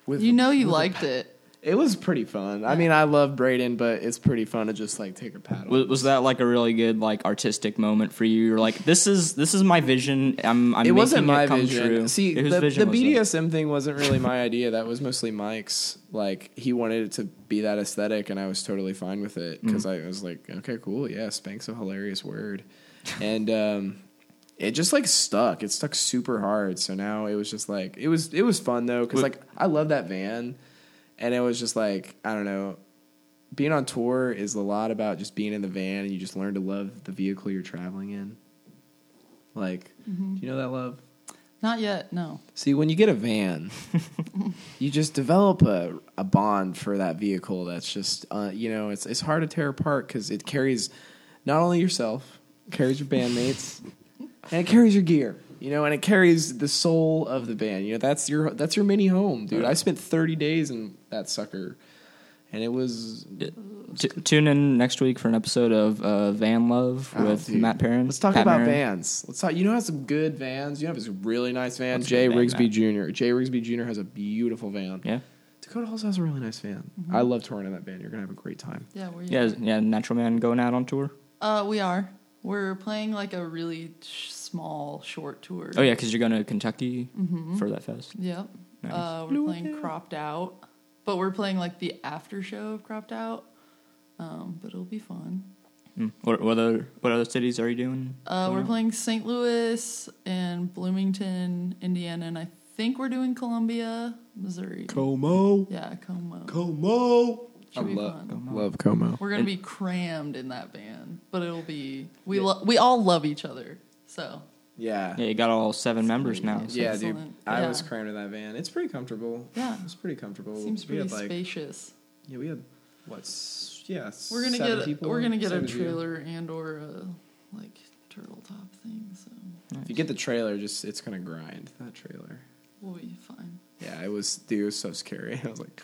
With You know you liked it. It was pretty fun. I mean, I love Braden, but it's pretty fun to just like take a paddle. Was, was that like a really good like artistic moment for you? You're like, this is this is my vision. I'm I'm it wasn't my it come vision. true. See, the, vision the? BDSM thing wasn't really my idea. That was mostly Mike's. Like he wanted it to be that aesthetic, and I was totally fine with it Mm. because I was like, okay, cool, yeah, spank's a hilarious word, and um, it just like stuck. It stuck super hard. So now it was just like it was it was fun though because like I love that van, and it was just like I don't know. Being on tour is a lot about just being in the van, and you just learn to love the vehicle you're traveling in. Like, Mm-hmm. do you know that love? Not yet, no. See, when you get a van, you just develop a, a bond for that vehicle. That's just, uh, you know, it's it's hard to tear apart because it carries not only yourself, it carries your bandmates, and it carries your gear. You know, and it carries the soul of the band. You know, that's your that's your mini home, dude. I spent thirty days in that sucker, and it was. T- tune in next week for an episode of uh, Van Love Oh, with dude. Matt Perrin. Let's talk Pat about Marin. vans. Let's talk. You know, how some good vans. You know, it's a really nice van. What's a Jay good Rigsby Jr. Jay Rigsby Jr. has a beautiful van. Yeah, Dakota also has a really nice van. Mm-hmm. I love touring in that van. You're gonna have a great time. Yeah, we're yeah, yeah. Natural Man going out on tour. Uh, we are. We're playing like a really sh- small, short tour. Oh yeah, because you're going to Kentucky Mm-hmm. for that fest. Yep. Nice. Uh, we're playing Cropped Out, but we're playing like the after show of Cropped Out. Um, but it'll be fun. Mm. What, what other what other cities are you doing? Uh, we're out? playing St. Louis and Bloomington, Indiana, and I think we're doing Columbia, Missouri. Como, Yeah, Como. Como. I love, fun. love Como. We're gonna be crammed in that band, but it'll be we lo- we all love each other. So Yeah, Yeah, you got all seven members now. so- yeah, dude. I Yeah. was crammed in that van. It's pretty comfortable. yeah, It's pretty comfortable. seems we pretty had like spacious. yeah, we had what's yeah. We're gonna seven get people, we're gonna get a seven of you. trailer and or a like turtle top thing, so If you get the trailer, just it's gonna grind that trailer. we'll be fine. Yeah, it was dude, it was so scary. I was like,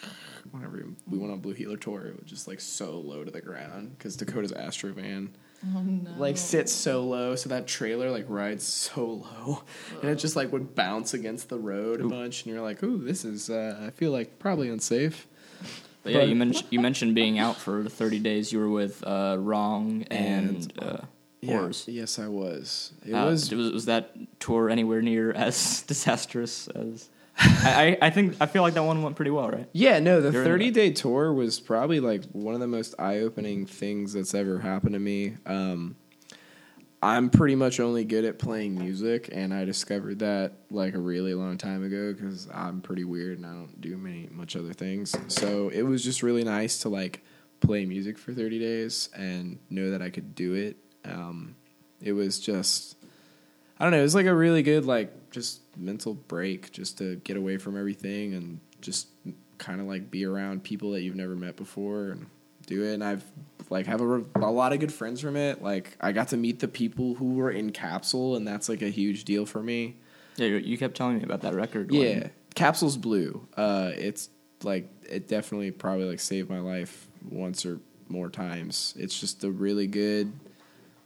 whenever we went on Blue Healer tour, it was just like so low to the ground because Dakota's Astro van Oh no! like sits so low, so that trailer like rides so low, and it just like would bounce against the road a bunch, and you're like, ooh, this is uh, I feel like probably unsafe. But yeah, you mentioned you mentioned being out for 30 days. You were with uh, Wrong and, And, uh, Yeah, yes, I was. It Uh, was was was that tour anywhere near as disastrous as? I, I think I feel like that one went pretty well, right? Yeah, no, the You're 30 day tour was probably like one of the most eye opening things that's ever happened to me. Um, I'm pretty much only good at playing music, and I discovered that like a really long time ago because I'm pretty weird and I don't do many much other things. So it was just really nice to like play music for 30 days and know that I could do it. Um, it was just I don't know. It was like a really good like just mental break, just to get away from everything and just kind of like be around people that you've never met before and do it. And I've like have a, a lot of good friends from it. Like I got to meet the people who were in Capsule, and that's like a huge deal for me. Yeah, you, kept telling me about that record. Yeah, when- Capsule's blue. Uh, it's like it definitely probably like saved my life once or more times. It's just a really good,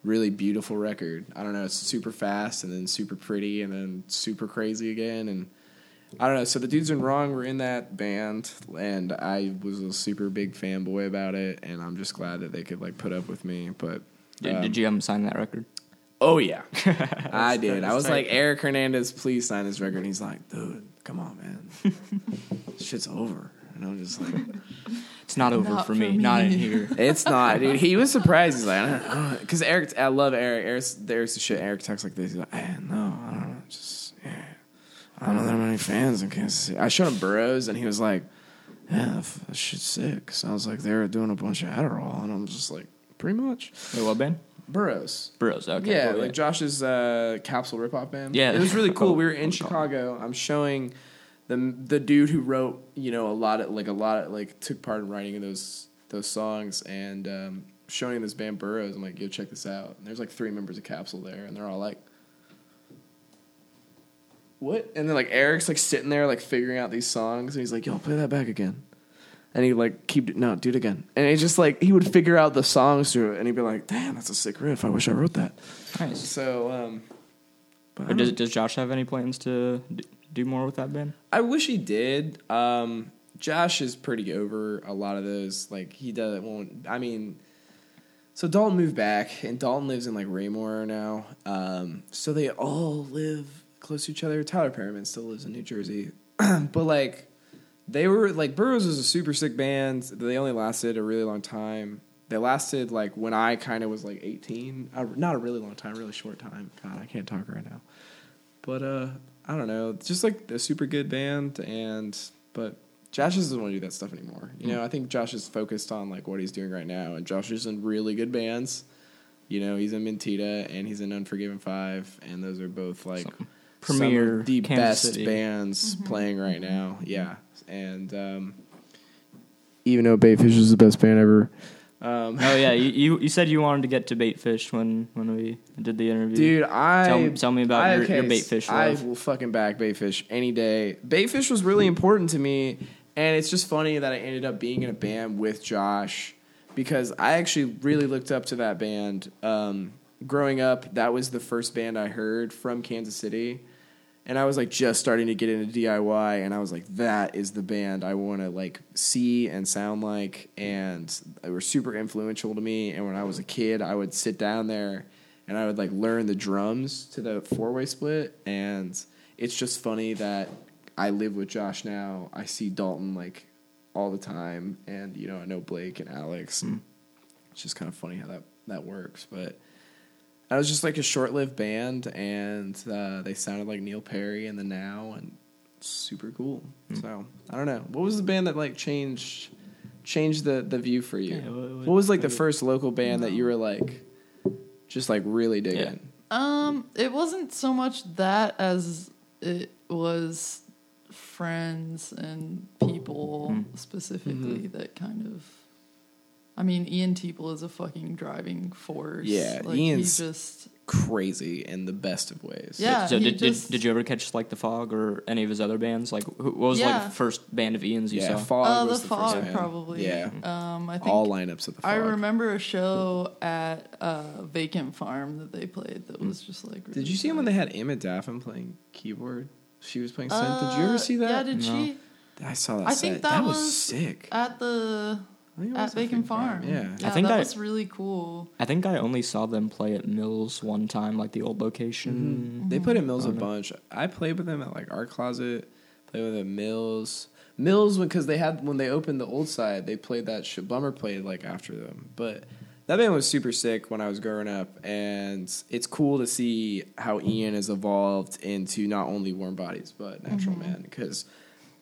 really beautiful record. I don't know. It's super fast and then super pretty and then super crazy again and. I don't know. So the dudes in wrong were in that band, and I was a super big fanboy about it, and I'm just glad that they could like put up with me. But Did, um, did you have him sign that record? Oh yeah, I did. I was tight. like, Eric Hernandez, please sign this record. And he's like, dude, come on, man, shit's over. And I'm just like, It's not over Not for for me. Not in here. it's not, dude. He was surprised. He's like, I don't know, because Eric, I love Eric. Eric's, Eric's the shit. Eric talks like this. He's like, eh, no, I don't know, just yeah, I don't know that many fans in Kansas City. I showed him Burroughs, and he was like, yeah, that that shit's sick. So I was like, they were doing a bunch of Adderall, and I'm just like, pretty much Wait, what band? Burroughs. Burroughs. Okay. yeah, cool, like Josh's uh, capsule rip off band. Yeah. it was really cool. We were in Cool. Chicago. I'm showing the the dude who wrote you know a lot of like a lot of like took part in writing those those songs and um, showing this band Burrows. I'm like, yo, check this out. And there's like three members of Capsule there, and they're all like, what? And then like Eric's like sitting there like figuring out these songs, and he's like, yo, play that back again. And he like keep no, do it again. And it's just like he would figure out the songs through it, and he'd be like, "Damn, that's a sick riff. I wish I wrote that." Nice. So, um, but I Or does, does Josh have any plans to do more with that band? I wish he did. Um, Josh is pretty over a lot of those. Like he doesn't won't. I mean, so Dalton moved back, and Dalton lives in like Raymore now. Um, so they all live close to each other. Tyler Perriman still lives in New Jersey, but like they were like Burroughs was a super sick band. They only lasted a really long time. They lasted like when I kind of was like eighteen. Uh, not a really long time, really short time. God, I can't talk right now. But uh, I don't know, just like a super good band, and but Josh doesn't want to do that stuff anymore. You know, mm. I think Josh is focused on like what he's doing right now, and Josh is in really good bands. You know, he's in Mentita and he's in Unforgiven Five, and those are both like Some some premier of the Kansas best City. bands mm-hmm. playing right mm-hmm. now. Yeah, and um, even though Bayfish is the best band ever, um, Oh yeah, you, you you said you wanted to get to baitfish when when we did the interview. Dude, I Tell- tell me about I- your- your baitfish I love. will fucking back baitfish any day. Baitfish was really important to me, and it's just funny that I ended up being in a band with Josh because I actually really looked up to that band. Um, growing up, that was the first band I heard from Kansas City. And I was like just starting to get into DIY, and I was like, "That is the band I want to like see and sound like." And they were super influential to me. And when I was a kid, I would sit down there and I would like learn the drums to the four way split. And it's just funny that I live with Josh now. I see Dalton like all the time, and you know I know Blake and Alex. And it's just kind of funny how that that works, but. I was just like a short-lived band, and uh, they sounded like Neil Perry and the Now, and super cool. So I don't know. What was the band that like changed changed the the view for you? Yeah, what- what- what was like the first local band that you were like just like really digging? Um, it wasn't so much that as it was friends and people Mm. specifically that kind of. I mean, Ian Teeple is a fucking driving force. Yeah, like, Ian's- he just Crazy in the best of ways. Yeah, So he did, just- did did you ever catch like the Fog or any of his other bands? Like who, what was like the first band of Ian's you yeah. saw? Fog uh, the was the, fog first band. probably. Yeah, Um, I think all lineups at the Fog. I remember a show at uh, Vacant Farm that they played that was just like. Did you see him when they had Emma Daffin playing keyboard? She was playing synth. Did you ever Uh, see that? Yeah, did No. she I saw that. I set. think that was, was- sick. at the I think it at was Vacant Farm? Yeah. yeah, I think that I- was really cool. I think I only saw them play at Mills one time, like the old location. They played at Mills a no. bunch. I played with them at like Art Closet. Played with them at Mills. Mills because they had when they opened the old side, they played that shit. Bummer played like after them, but that band was super sick when I was growing up, and it's cool to see how Ian has evolved into not only Warm Bodies but Natural Mm-hmm. Man. Because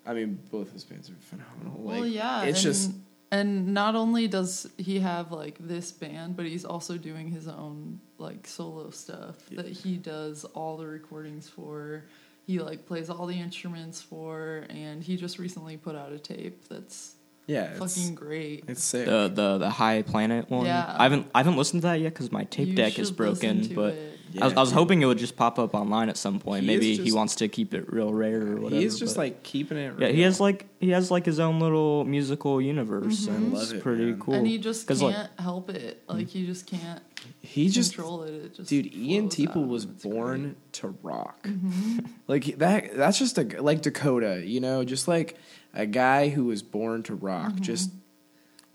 I mean, both of his bands are phenomenal. Like, well, yeah, it's and, just and not only does he have like this band, but he's also doing his own like solo stuff Yeah. that he does all the recordings for. He like plays all the instruments for, and he just recently put out a tape that's yeah, it's, fucking great. it's sick. The the the High Planet one. Yeah. I haven't I haven't listened to that yet because my tape You deck is broken. to But it. I, was, I was hoping it would just pop up online at some point. He is Maybe he wants to keep it real rare or whatever. He's just like keeping it. yeah, he real. has like he has like his own little musical universe, and Love it's it, pretty man. cool. and he just 'Cause, can't like, help it. Like he just can't he just control it. It just Dude, Ian flows Teeple was born great. to rock. Mm-hmm. Like that that's just a like Dakota, you know, just like a guy who was born to rock. Just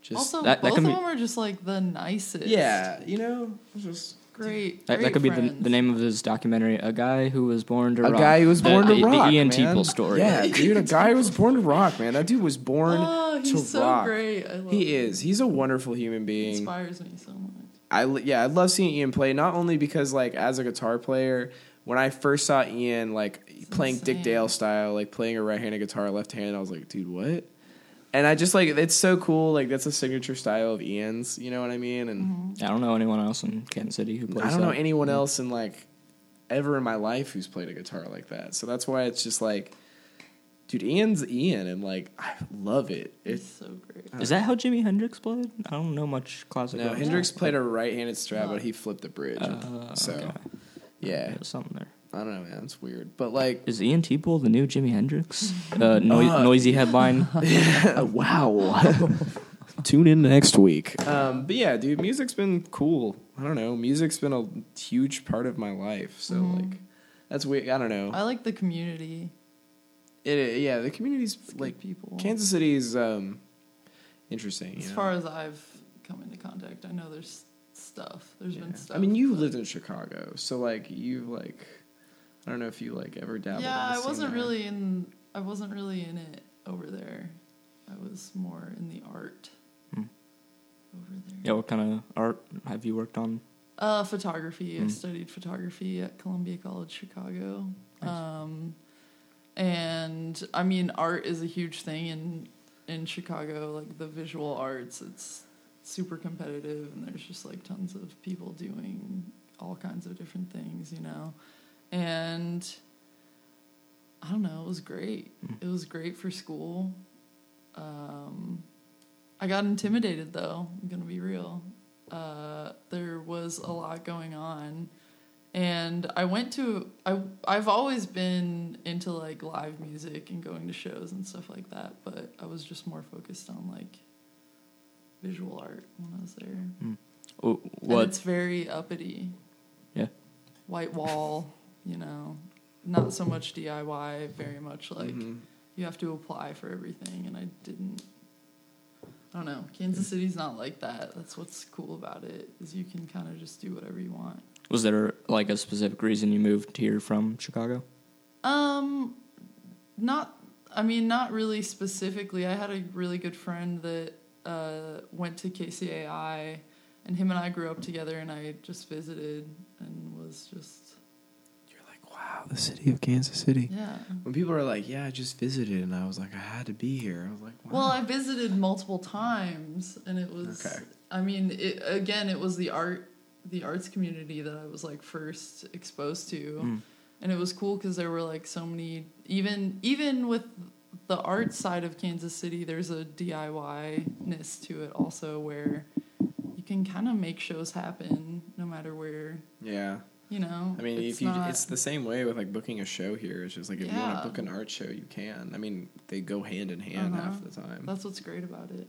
just Mm-hmm. Also, That- that both can of be- them are just like the nicest. yeah, you know, just great. that, that great could be the, the name of his documentary. A guy who was born to a rock. A guy who was born the, to the- rock. The Ian man. Teeple story. Yeah, dude, a guy who was born to rock, man. That dude was born Oh, he's to so rock. great. I love He him. is. He's a wonderful human He being. inspires me so much. I yeah, I love seeing Ian play. Not only because like as a guitar player, when I first saw Ian like playing Dick. Dale style, like playing a right-handed guitar, left-handed, I was like, dude, what? And I just like it's so cool. Like that's a signature style of Ian's. You know what I mean? And Mm-hmm. I don't know anyone else in Kansas City who plays. I don't know that. anyone else in like ever in my life who's played a guitar like that. So that's why it's just like dude, Ian's Ian, and like I love it. It's It's so great. Is that how Jimi Hendrix played? I don't know much classic. no rock. Hendrix played a right-handed strap, No. but he flipped the bridge. Uh, so okay. yeah, There's something there. I don't know, man. It's weird, but like, Is Ian Teeple the new Jimi Hendrix? Uh, noi- Uh, noisy headline. wow. Tune in next week. Um, but yeah, dude, music's been cool. I don't know. Music's been a huge part of my life. So Mhm. like, that's weird. I don't know. I like the community. It, yeah, the community's It's like people. Kansas City's um, interesting. as you know? far as I've come into contact, I know there's stuff. There's Yeah. been stuff. I mean, you but- lived in Chicago, so like you've like, I don't know if you like ever dabbled. Yeah, I wasn't really in. I wasn't really in it over there. I was more in the art Hmm. over there. Yeah, what kind of art have you worked on? Uh, photography. I Hmm. studied photography at Columbia College Chicago. Nice. Um, and I mean, art is a huge thing in in Chicago. Like the visual arts, it's super competitive, and there's just like tons of people doing all kinds of different things, you know. And I don't know, it was great. Hmm. It was great for school. Um, I got intimidated though. I'm gonna be real. Uh, there was a lot going on, and I went to. I I've always been into like live music and going to shows and stuff like that, but I was just more focused on like visual art when I was there. Wh- And What? it's very uppity. Yeah. White wall, you know, not so much DIY. Very much like Mhm. you have to apply for everything, and I didn't. I don't know. Kansas City's not like that. That's what's cool about it is you can kind of just do whatever you want. Was there like a specific reason you moved here from Chicago? Um, not. I mean, not really specifically. I had a really good friend that uh, went to KCAI, and him and I grew up together, and I just visited and was just wow, the city of Kansas City. yeah. When people are like, yeah, I just visited, and I was like, I had to be here. I was like, wow. Well, I visited multiple times, and it was. Okay. I mean, it, again, it was the art, the arts community that I was like first exposed to, Mm. and it was cool because there were like so many. Even even with the art side of Kansas City, there's a DIY ness to it also, where you can kind of make shows happen no matter where yeah. You know. I mean, it's if you, not- it's the same way with like booking a show here. It's just like if you want to book an art show, you can. I mean, they go hand in hand Uh-huh. half the time. that's what's great about it.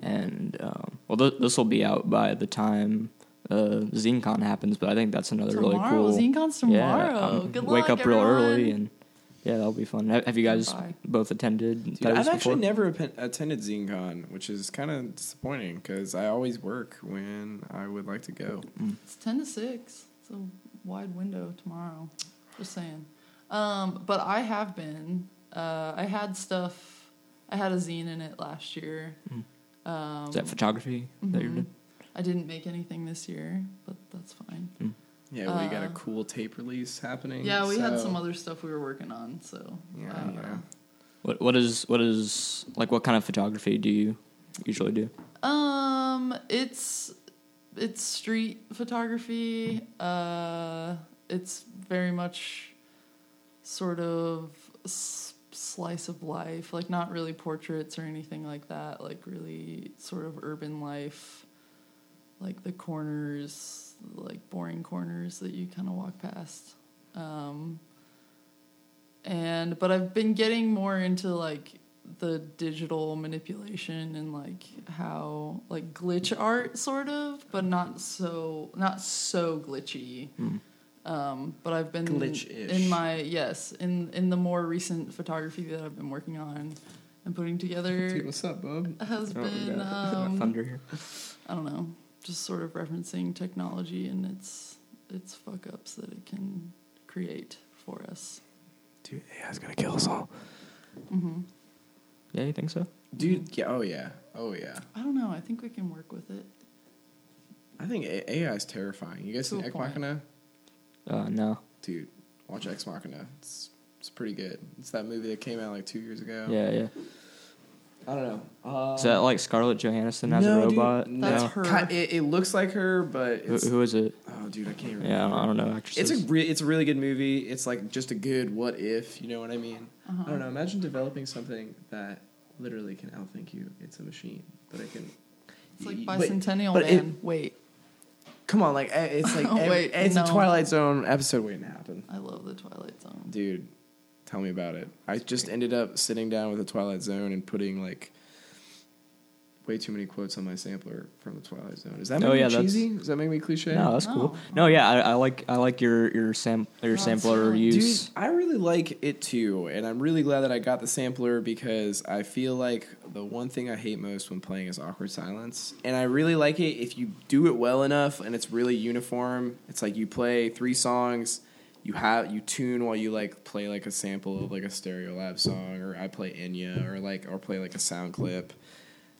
And um, well, th- this will be out by the time uh, ZineCon happens, but I think that's another tomorrow, really cool. ZineCon's tomorrow. Yeah, um, Good wake luck, up real early and yeah, that'll be fun. Have you guys Bye. both attended? Dude, I've actually never appen- attended ZineCon, which is kind of disappointing because I always work when I would like to go. It's ten to six. It's a wide window tomorrow. Just saying. Um, but I have been. Uh, I had stuff. I had a zine in it last year. Mm. Um, Is that photography that you're mhm. doing? I didn't make anything this year, but that's fine. Yeah, we you got a Uh, cool tape release happening. Yeah, we had some other stuff we were working on, so Yeah, I don't you know. know. What what is what is like what kind of photography do you usually do? Um, it's it's street photography. Uh, it's very much sort of s- slice of life, like not really portraits or anything like that. Like really sort of urban life, like the corners, like boring corners that you kind of walk past. Um, and but I've been getting more into like the digital manipulation and like how like glitch art sort of, but not so not so glitchy. Mm. Um, but I've been Glitch-ish. in my yes in in the more recent photography that I've been working on and putting together Dude, what's up, bub? has Oh, been um, thunder here. I don't know, just sort of referencing technology and its its fuck ups that it can create for us. Dude, AI's gonna kill us all. hmm Yeah, you think so? Dude, yeah, oh yeah, oh yeah. I don't know. I think we can work with it. I think A- AI is terrifying. You guys To seen a Ex point. Machina? Uh, no. Dude, watch Ex Machina. It's it's pretty good. It's that movie that came out like two years ago. Yeah, yeah. I don't know. Uh, Is that like Scarlett Johansson as no, a dude, robot? no. Her. Ki- It, it looks like her, but Who, it's, who is it? oh, dude, I can't remember. Yeah, I don't, I don't know It's a re- it's a really good movie. It's like just a good what if, you know what I mean? Uh-huh. I don't know. Imagine developing something that literally can outthink you. It's a machine, but it can. It's like but- Bicentennial but it- Man. Wait, Come on, like eh, it's like Oh, every- wait, it's no. a Twilight Zone episode waiting to happen. I love the Twilight Zone. Dude, tell me about it. I just ended up sitting down with the Twilight Zone and putting like way too many quotes on my sampler from the Twilight Zone. Does that oh, make Oh, me yeah, that's- cheesy? Does that make me cliche? No, that's No. cool. Oh. No, yeah, I, I like I like your your sam your oh, That's sampler cool. use. Dude, I really like it too, and I'm really glad that I got the sampler because I feel like the one thing I hate most when playing is awkward silence, and I really like it if you do it well enough and it's really uniform. It's like you play three songs, you have you tune while you like play like a sample of like a Stereolab song, or I play Enya, or like or play like a sound clip.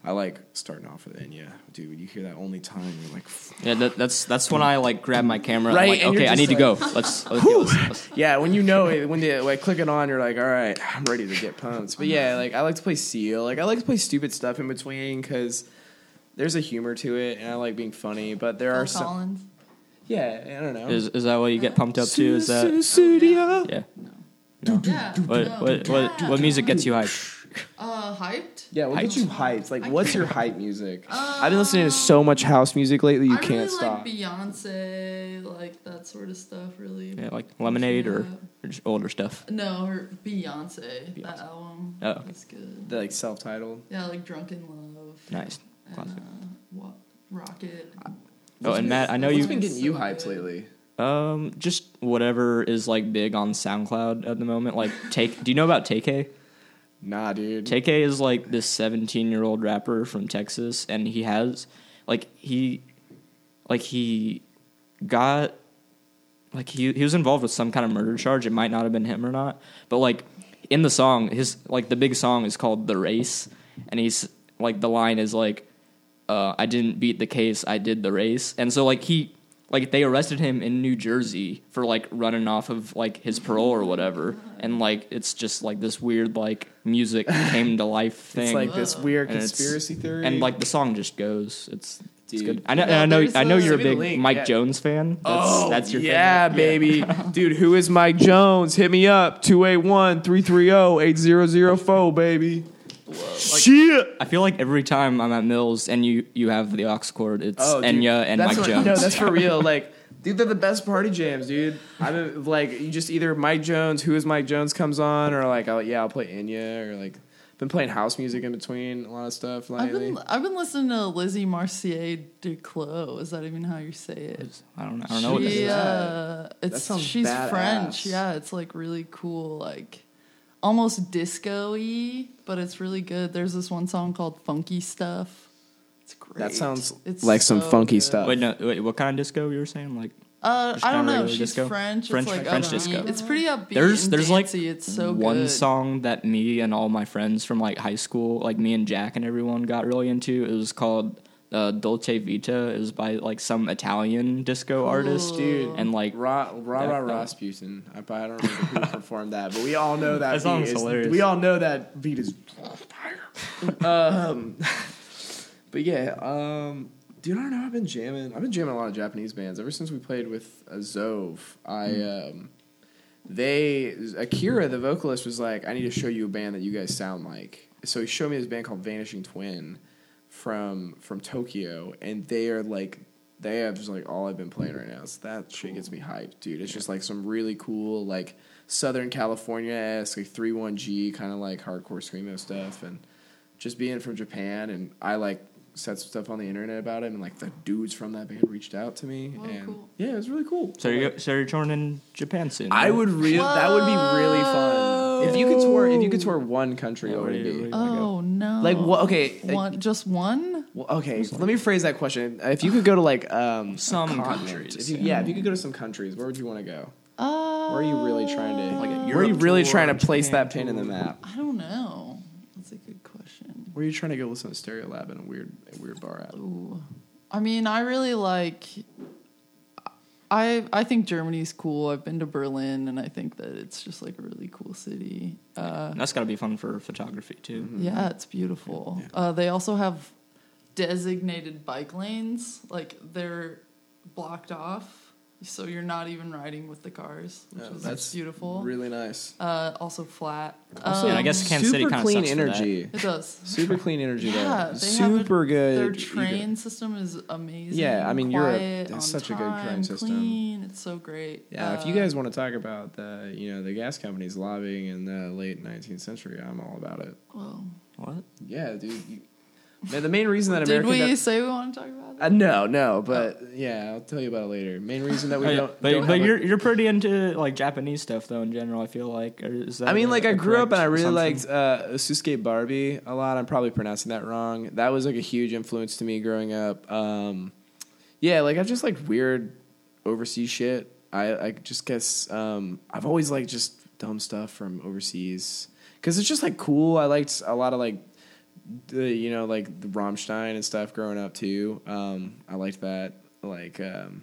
I like starting off with Enya, dude. You hear that only time, you're like, Yeah, that, that's that's when I like grab my camera. Right, I'm like, okay, I just need to go. Let's let's, go, let's, let's Yeah, when you know it, when you like click it on, you're like, all right, I'm ready to get pumped. But yeah, like I like to play Seal. Like I like to play stupid stuff in between because there's a humor to it, and I like being funny. But there Phil are some, Collins. Yeah, I don't know. Is is that what you get pumped up to? Is that studio? yeah? Yeah. What no. what what what music gets you hyped? Uh, hyped. Yeah, what gets you hyped? Like, what's your hype music? I've been listening to so much house music lately, you I can't really stop. like Beyonce, like that sort of stuff. Really. Yeah, like Lemonade or, Yeah. or just older stuff. No, her Beyonce, That Beyonce. album. Oh, okay. That's good. The, like self-titled. Yeah, like Drunk in Love. Nice. And, Classic. uh, what? Rocket. Oh, and Matt, I know What's you been getting you hyped lately? um just whatever is like big on SoundCloud at the moment. Like Tay-K. Do you know about Tay-K? Nah, dude. Tay-K is like this 17 year old rapper from Texas, and he has like he like he got like he he was involved with some kind of murder charge. It might not have been him or not, but like in the song, his like the big song is called "The Race," and he's like the line is like, uh, "I didn't beat the case, I did the race," and so like he like they arrested him in New Jersey for like running off of like his parole or whatever, and like it's just like this weird like music came to life thing. It's like this weird And it's- conspiracy theory. and like the song just goes. It's it's Dude. good. I know. Yeah, I know. there's I know a- you're a Send me the big link, Mike yeah. Jones fan. That's, oh, that's your yeah, favorite. baby. Dude, who is Mike Jones? Hit me up. 281-330-8004, baby. Shit. I feel like every time I'm at Mills and you you have the aux cord, it's Oh, dude. Enya and That's Mike what- Jones. No, that's for real. Like, dude, they're the best party jams, dude. I mean, like, you just either Mike Jones, who is Mike Jones, comes on, or like, I'll, yeah, I'll play Enya, or like, been playing house music in between a lot of stuff I've been I've been listening to Lizzy Mercier Descloux. Is that even how you say it? I don't know. I don't know what this She, uh, it's sounds she's badass. French. Yeah, it's like really cool, like almost disco-y, but it's really good. There's this one song called "Funky Stuff." It's great. That sounds It's like some funky good. stuff. Wait, no. Wait, what kind of disco you were saying? Like, Uh, I don't know. She's disco? French. French- it's like French disco. It's pretty upbeat. there's and there's like it's so one good. song that me and all my friends from like high school, like me and Jack and everyone, got really into. It was called uh, Dolce Vita. It was by like some Italian disco artist, Dude. and like Ra Ra Ra That- Rasputin. I, I don't remember who performed that, but we all know that. That song beat is is hilarious. We all know that beat is fire. um, but yeah, um, dude, I don't know. I've been jamming. I've been jamming a lot of Japanese bands ever since we played with Azov. I um, they Akira, the vocalist, was like, "I need to show you a band that you guys sound like." So he showed me this band called Vanishing Twin from from Tokyo, and they are like they have just like all I've been playing right now. So that shit gets me hyped, dude. It's just like some really cool like Southern California esque like three one G kind of like hardcore screamo stuff, and just being from Japan, and I like said some stuff on the internet about it, and like the dudes from that band reached out to me, Oh, and cool. yeah, it was really cool. so you so you're touring in Japan soon. I would really that would be really fun if you could tour if you could tour one country. Yeah, what would it be? you- Oh no! Like what? Okay, uh, One, just one? Well, okay, let me phrase that question. If you could go to like um, Some continent, countries, if you, yeah. yeah, if you could go to some countries, where would you want to go? Uh, Where are you really trying to Like a Where are Europe you really tour, trying to place Japan that pin in the tour. map? I don't know. That's a good question. Where are you trying to go listen to Stereolab in a weird, a weird bar at? Ooh. I mean, I really like. I I think Germany's cool. I've been to Berlin, and I think that it's just like a really cool city. Uh, That's got to be fun for photography too. Mm-hmm. yeah, it's beautiful. Uh, they also have designated bike lanes, like they're blocked off so you're not even riding with the cars, which Yeah, is that's beautiful. Really nice. uh, also flat. Also, Yeah, I Um, guess Kansas City super kinda clean sucks for that. energy. it does. Super clean energy Yeah, there. they have a- Super good. Their You train system is amazing. Yeah, I mean, Europe quiet, has on such a good train time, system. Clean, it's so great. Yeah, if you Uh, guys want to talk about the you know the gas companies lobbying in the late 19th century, I'm all about it. well, What? Yeah, dude. You, man, the main reason that did America we do- say we want to talk about uh, no no, but yeah, I'll tell you about it later. Main reason that we Oh, don't. but don't but have a- you're you're pretty into like Japanese stuff though in general. I feel like. Or is that I mean, a- like I a grew up and I correct really assumption? liked uh, Susuke Barbie a lot. I'm probably pronouncing that wrong. That was like a huge influence to me growing up. Um, yeah, like I just like weird overseas shit. I I just guess um, I've always liked just dumb stuff from overseas because it's just like cool. I liked a lot of like the you know like the Rammstein and stuff growing up too. Um, I liked that like um,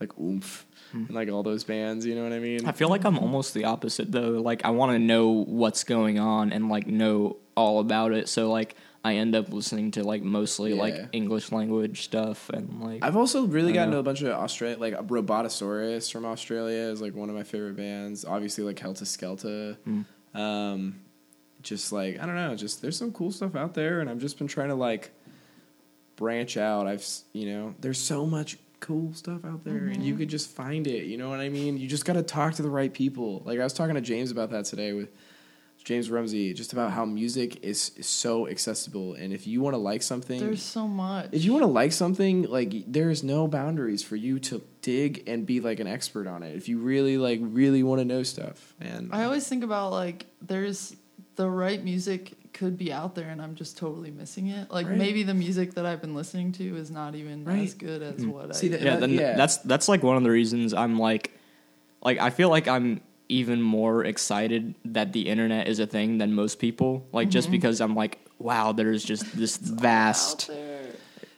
like Oomph and like all those bands. You know what I mean? I feel like I'm almost the opposite though. Like I want to know what's going on and like know all about it. So like I end up listening to like mostly Yeah. like English language stuff and like I've also really gotten know. to a bunch of Australia, like Robotosaurus from Australia is like one of my favorite bands. Obviously, like Helta Skelta. Mm. Um, just like I don't know, just there's some cool stuff out there, and I've just been trying to like branch out. I've you know, there's so much cool stuff out there, and you mm-hmm. could just find it. You know what I mean? You just got to talk to the right people. Like I was talking to James about that today with James Rumsey, just about how music is, is so accessible, and if you want to like something, There's so much. if you want to like something, like there is no boundaries for you to dig and be like an expert on it. If you really like really want to know stuff, and I always think about like there's the right music could be out there and I'm just totally missing it. Like Right. maybe the music that I've been listening to is not even Right. as good as mm. what See, I that- yeah, then yeah. that's that's like one of the reasons I'm like like I feel like I'm even more excited that the internet is a thing than most people. Like just mm-hmm. because I'm like, wow, there's just this vast out there.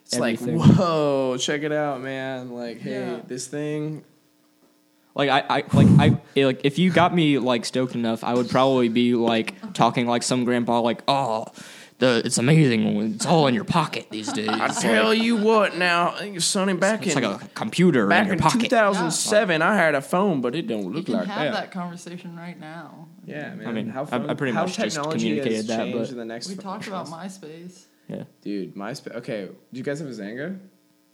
it's like whoa, check it out, man! Like, hey, Yeah. this thing. Like I, I like I like if you got me like stoked enough, I would probably be like talking like some grandpa, like oh, the it's amazing, it's all in your pocket these days. I tell like, you what, now, Sonny, back in. it's in like a computer back in your in pocket. 2007, I had a phone, but it don't You look can like have that. Have that. conversation right now. Yeah, man. I mean, how I- I pretty how much just technology has communicated that, changed but- in the next. We talked about MySpace. Yeah. dude, MySpace. Okay, do you guys have a Xanga?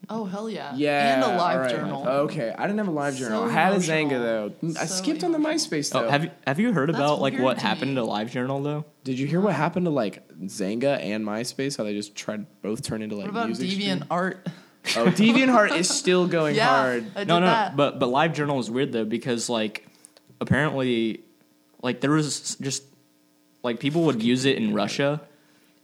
Oh hell yeah! Yeah, and a live all right. journal. Okay, I didn't have a live journal. I had a. Xanga though. I So skipped on the. MySpace oh, though. Oh, have you have you heard That's about like what to happened me. to LiveJournal though? Did you hear what happened to like Xanga and MySpace? How they just tried both turn into like What about music. Deviant stream? Art? Oh, DeviantArt is still going yeah, hard. I did No, no, that. but but LiveJournal is weird though because like apparently like there was just like people would use it in Russia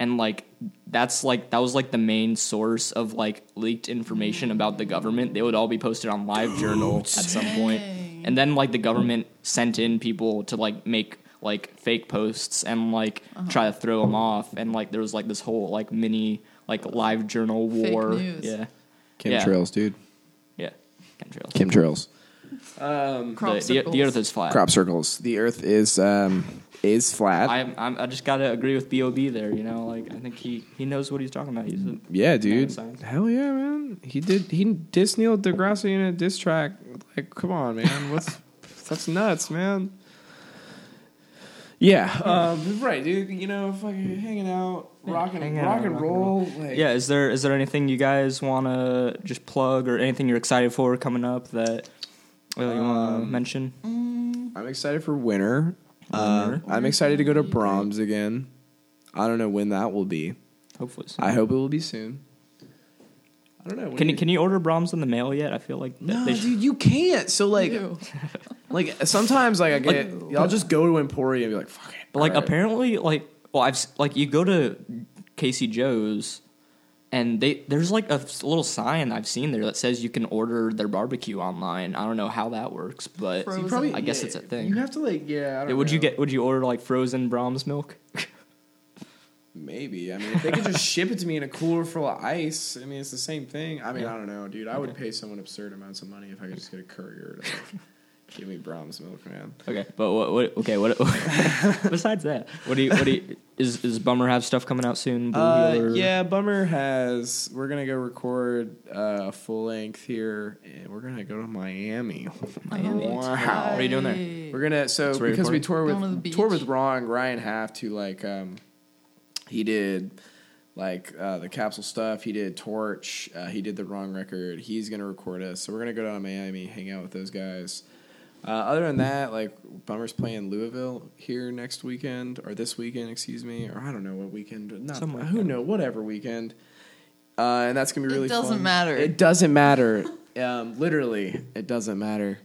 and like that's like that was like the main source of like leaked information about the government. They would all be posted on Live LiveJournal at some point. And then like the government sent in people to like make like fake posts and like Uh-huh. try to throw them off and like there was like this whole like mini like LiveJournal Fake war. news. Yeah. Chemtrails, dude. Yeah. Chemtrails. Chemtrails. Um, Crop The, the, the earth is flat. crop circles. The Earth is um is flat. I I'm, I just gotta agree with B.o.B there. You know, like I think he he knows what he's talking about. He's a, yeah, dude. Hell yeah, man. He did. He dissed Neil deGrasse in a diss track. Like, come on, man. What's that's nuts, man. Yeah, um, right, dude. You know, fucking hanging out, rock and hanging out, rock and rock and roll. Like, yeah. Is there is there anything you guys want to just plug or anything you're excited for coming up that uh, you want to Um, mention? I'm excited for winter. Uh, I'm excited to go to Braum's again. I don't know when that will be. Hopefully. So. I hope it will be soon. I don't know. Can you can you order Braum's in the mail yet? I feel like that No, they should- dude, you can't. So like, like sometimes like I get, I'll just go to Emporia and be like, fuck it. But like all right. apparently, like well, I've s- like you go to Casey Joe's, and they there's like a little sign I've seen there that says you can order their barbecue online. I don't know how that works, but. Probably- I guess yeah, it's a thing. You have to like, yeah. I don't would you get would you order like frozen Braum's milk? Maybe. I mean, if they could just ship it to me in a cooler full of ice, I mean, it's the same thing. I mean, I don't know, dude. I would pay someone absurd amounts of money if I could just get a courier to like, Give me Braum's milk, man. Okay, but what? what okay, what? besides that, what do you? What do you? Is is Bummer have stuff coming out soon? Uh, yeah, Bummer has. We're gonna go record uh, a full length here, and we're gonna go to Miami. Miami. Wow. What are you doing there? We're gonna so That's where you're because we recording? tour Going to with the tour with Ron Ryan Haft to like um, he did like uh, the capsule stuff. He did Torche. Uh, he did the Wrong record. He's gonna record us. So we're gonna go down to Miami, hang out with those guys. Uh, other than that, like Bummer's playing Louisville here next weekend or this weekend, excuse me, or I don't know what weekend. Not Something like who that. know whatever weekend. Uh, and that's gonna be really. It doesn't fun. matter. It doesn't matter. um, literally, it doesn't matter.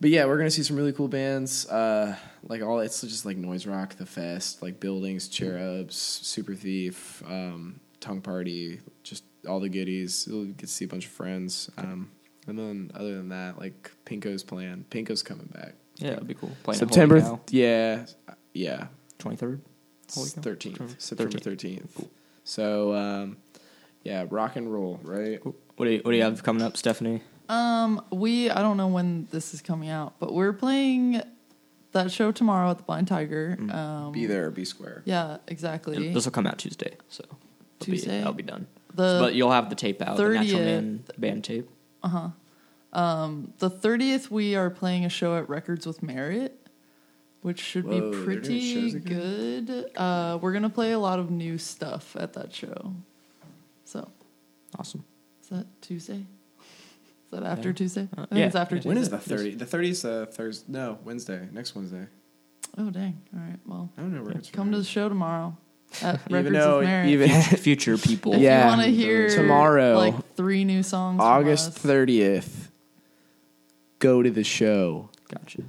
But yeah, we're gonna see some really cool bands. Uh, like all, it's just like noise rock, the fest, like buildings, cherubs, super thief, um, tongue party, just all the goodies. You'll get to see a bunch of friends. Um, and then other than that, like Pinko's plan. Pinko's coming back. yeah, it'd be cool. Playing September, th- yeah, yeah, twenty third. Holy cow. thirteenth, September thirteenth. So um, yeah, rock and roll, right? What do you What do you have coming up, Stephanie? Um, we I don't know when this is coming out, but we're playing that show tomorrow at the Blind Tiger. Um, Mm. Be there, or be square. Yeah, exactly. This will come out Tuesday, so it'll be, Tuesday? that'll be done. The but you'll have the tape out, the Natural Man band tape. The thirtieth we are playing a show at Records with Merit, which should Whoa, be pretty good. Uh, we're gonna play a lot of new stuff at that show. So Awesome. is that Tuesday? Is that after Yeah. Tuesday? Uh, I think yeah. it's after When Tuesday. When is the thirty? The thirtieth, uh, Thursday. No, Wednesday. Next Wednesday. Oh dang! All right, well, I don't know where it's come to the show tomorrow at Even Records though with Merit. even Future people. if Yeah. you want to hear Tomorrow, like three new songs, from August us. thirtieth, go to the show. Gotcha.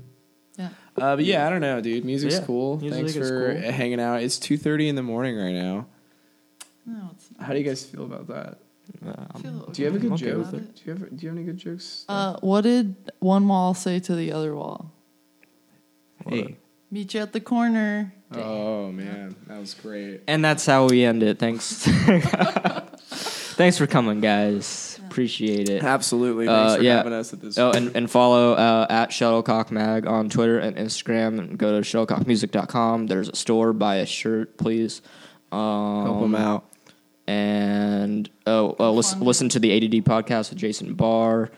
Yeah. Uh, but yeah, I don't know, dude. Music's Yeah, cool. music Thanks is for cool. hanging out. It's two thirty in the morning right now. No, it's not. How do you guys feel about that? Uh, I feel Do you have a good okay joke? with about it. it. Do you have Do you have any good jokes? Uh, what did one wall say to the other wall? hey. Meet you at the corner. Oh man, that was great. And that's how we end it. Thanks. Thanks for coming, guys. Appreciate it. Absolutely. Uh, for yeah. having us at this. Oh, and, and follow uh, at Shuttlecock Mag on Twitter and Instagram, and go to shuttlecockmusic.com. There's a store. Buy a shirt, please. Um, Help them out. And oh, uh, listen, listen to the ADD podcast with Jason Barr,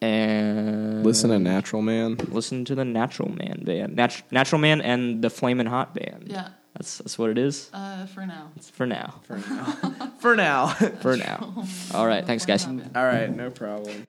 and Listen to Natural Man. listen to the Natural Man band, Nat- Natural Man, and the Flamin' Hot band. Yeah. that's that's what it is Uh, for now. for now. For now. For now. For now. All right, thanks, guys. All right, no problem.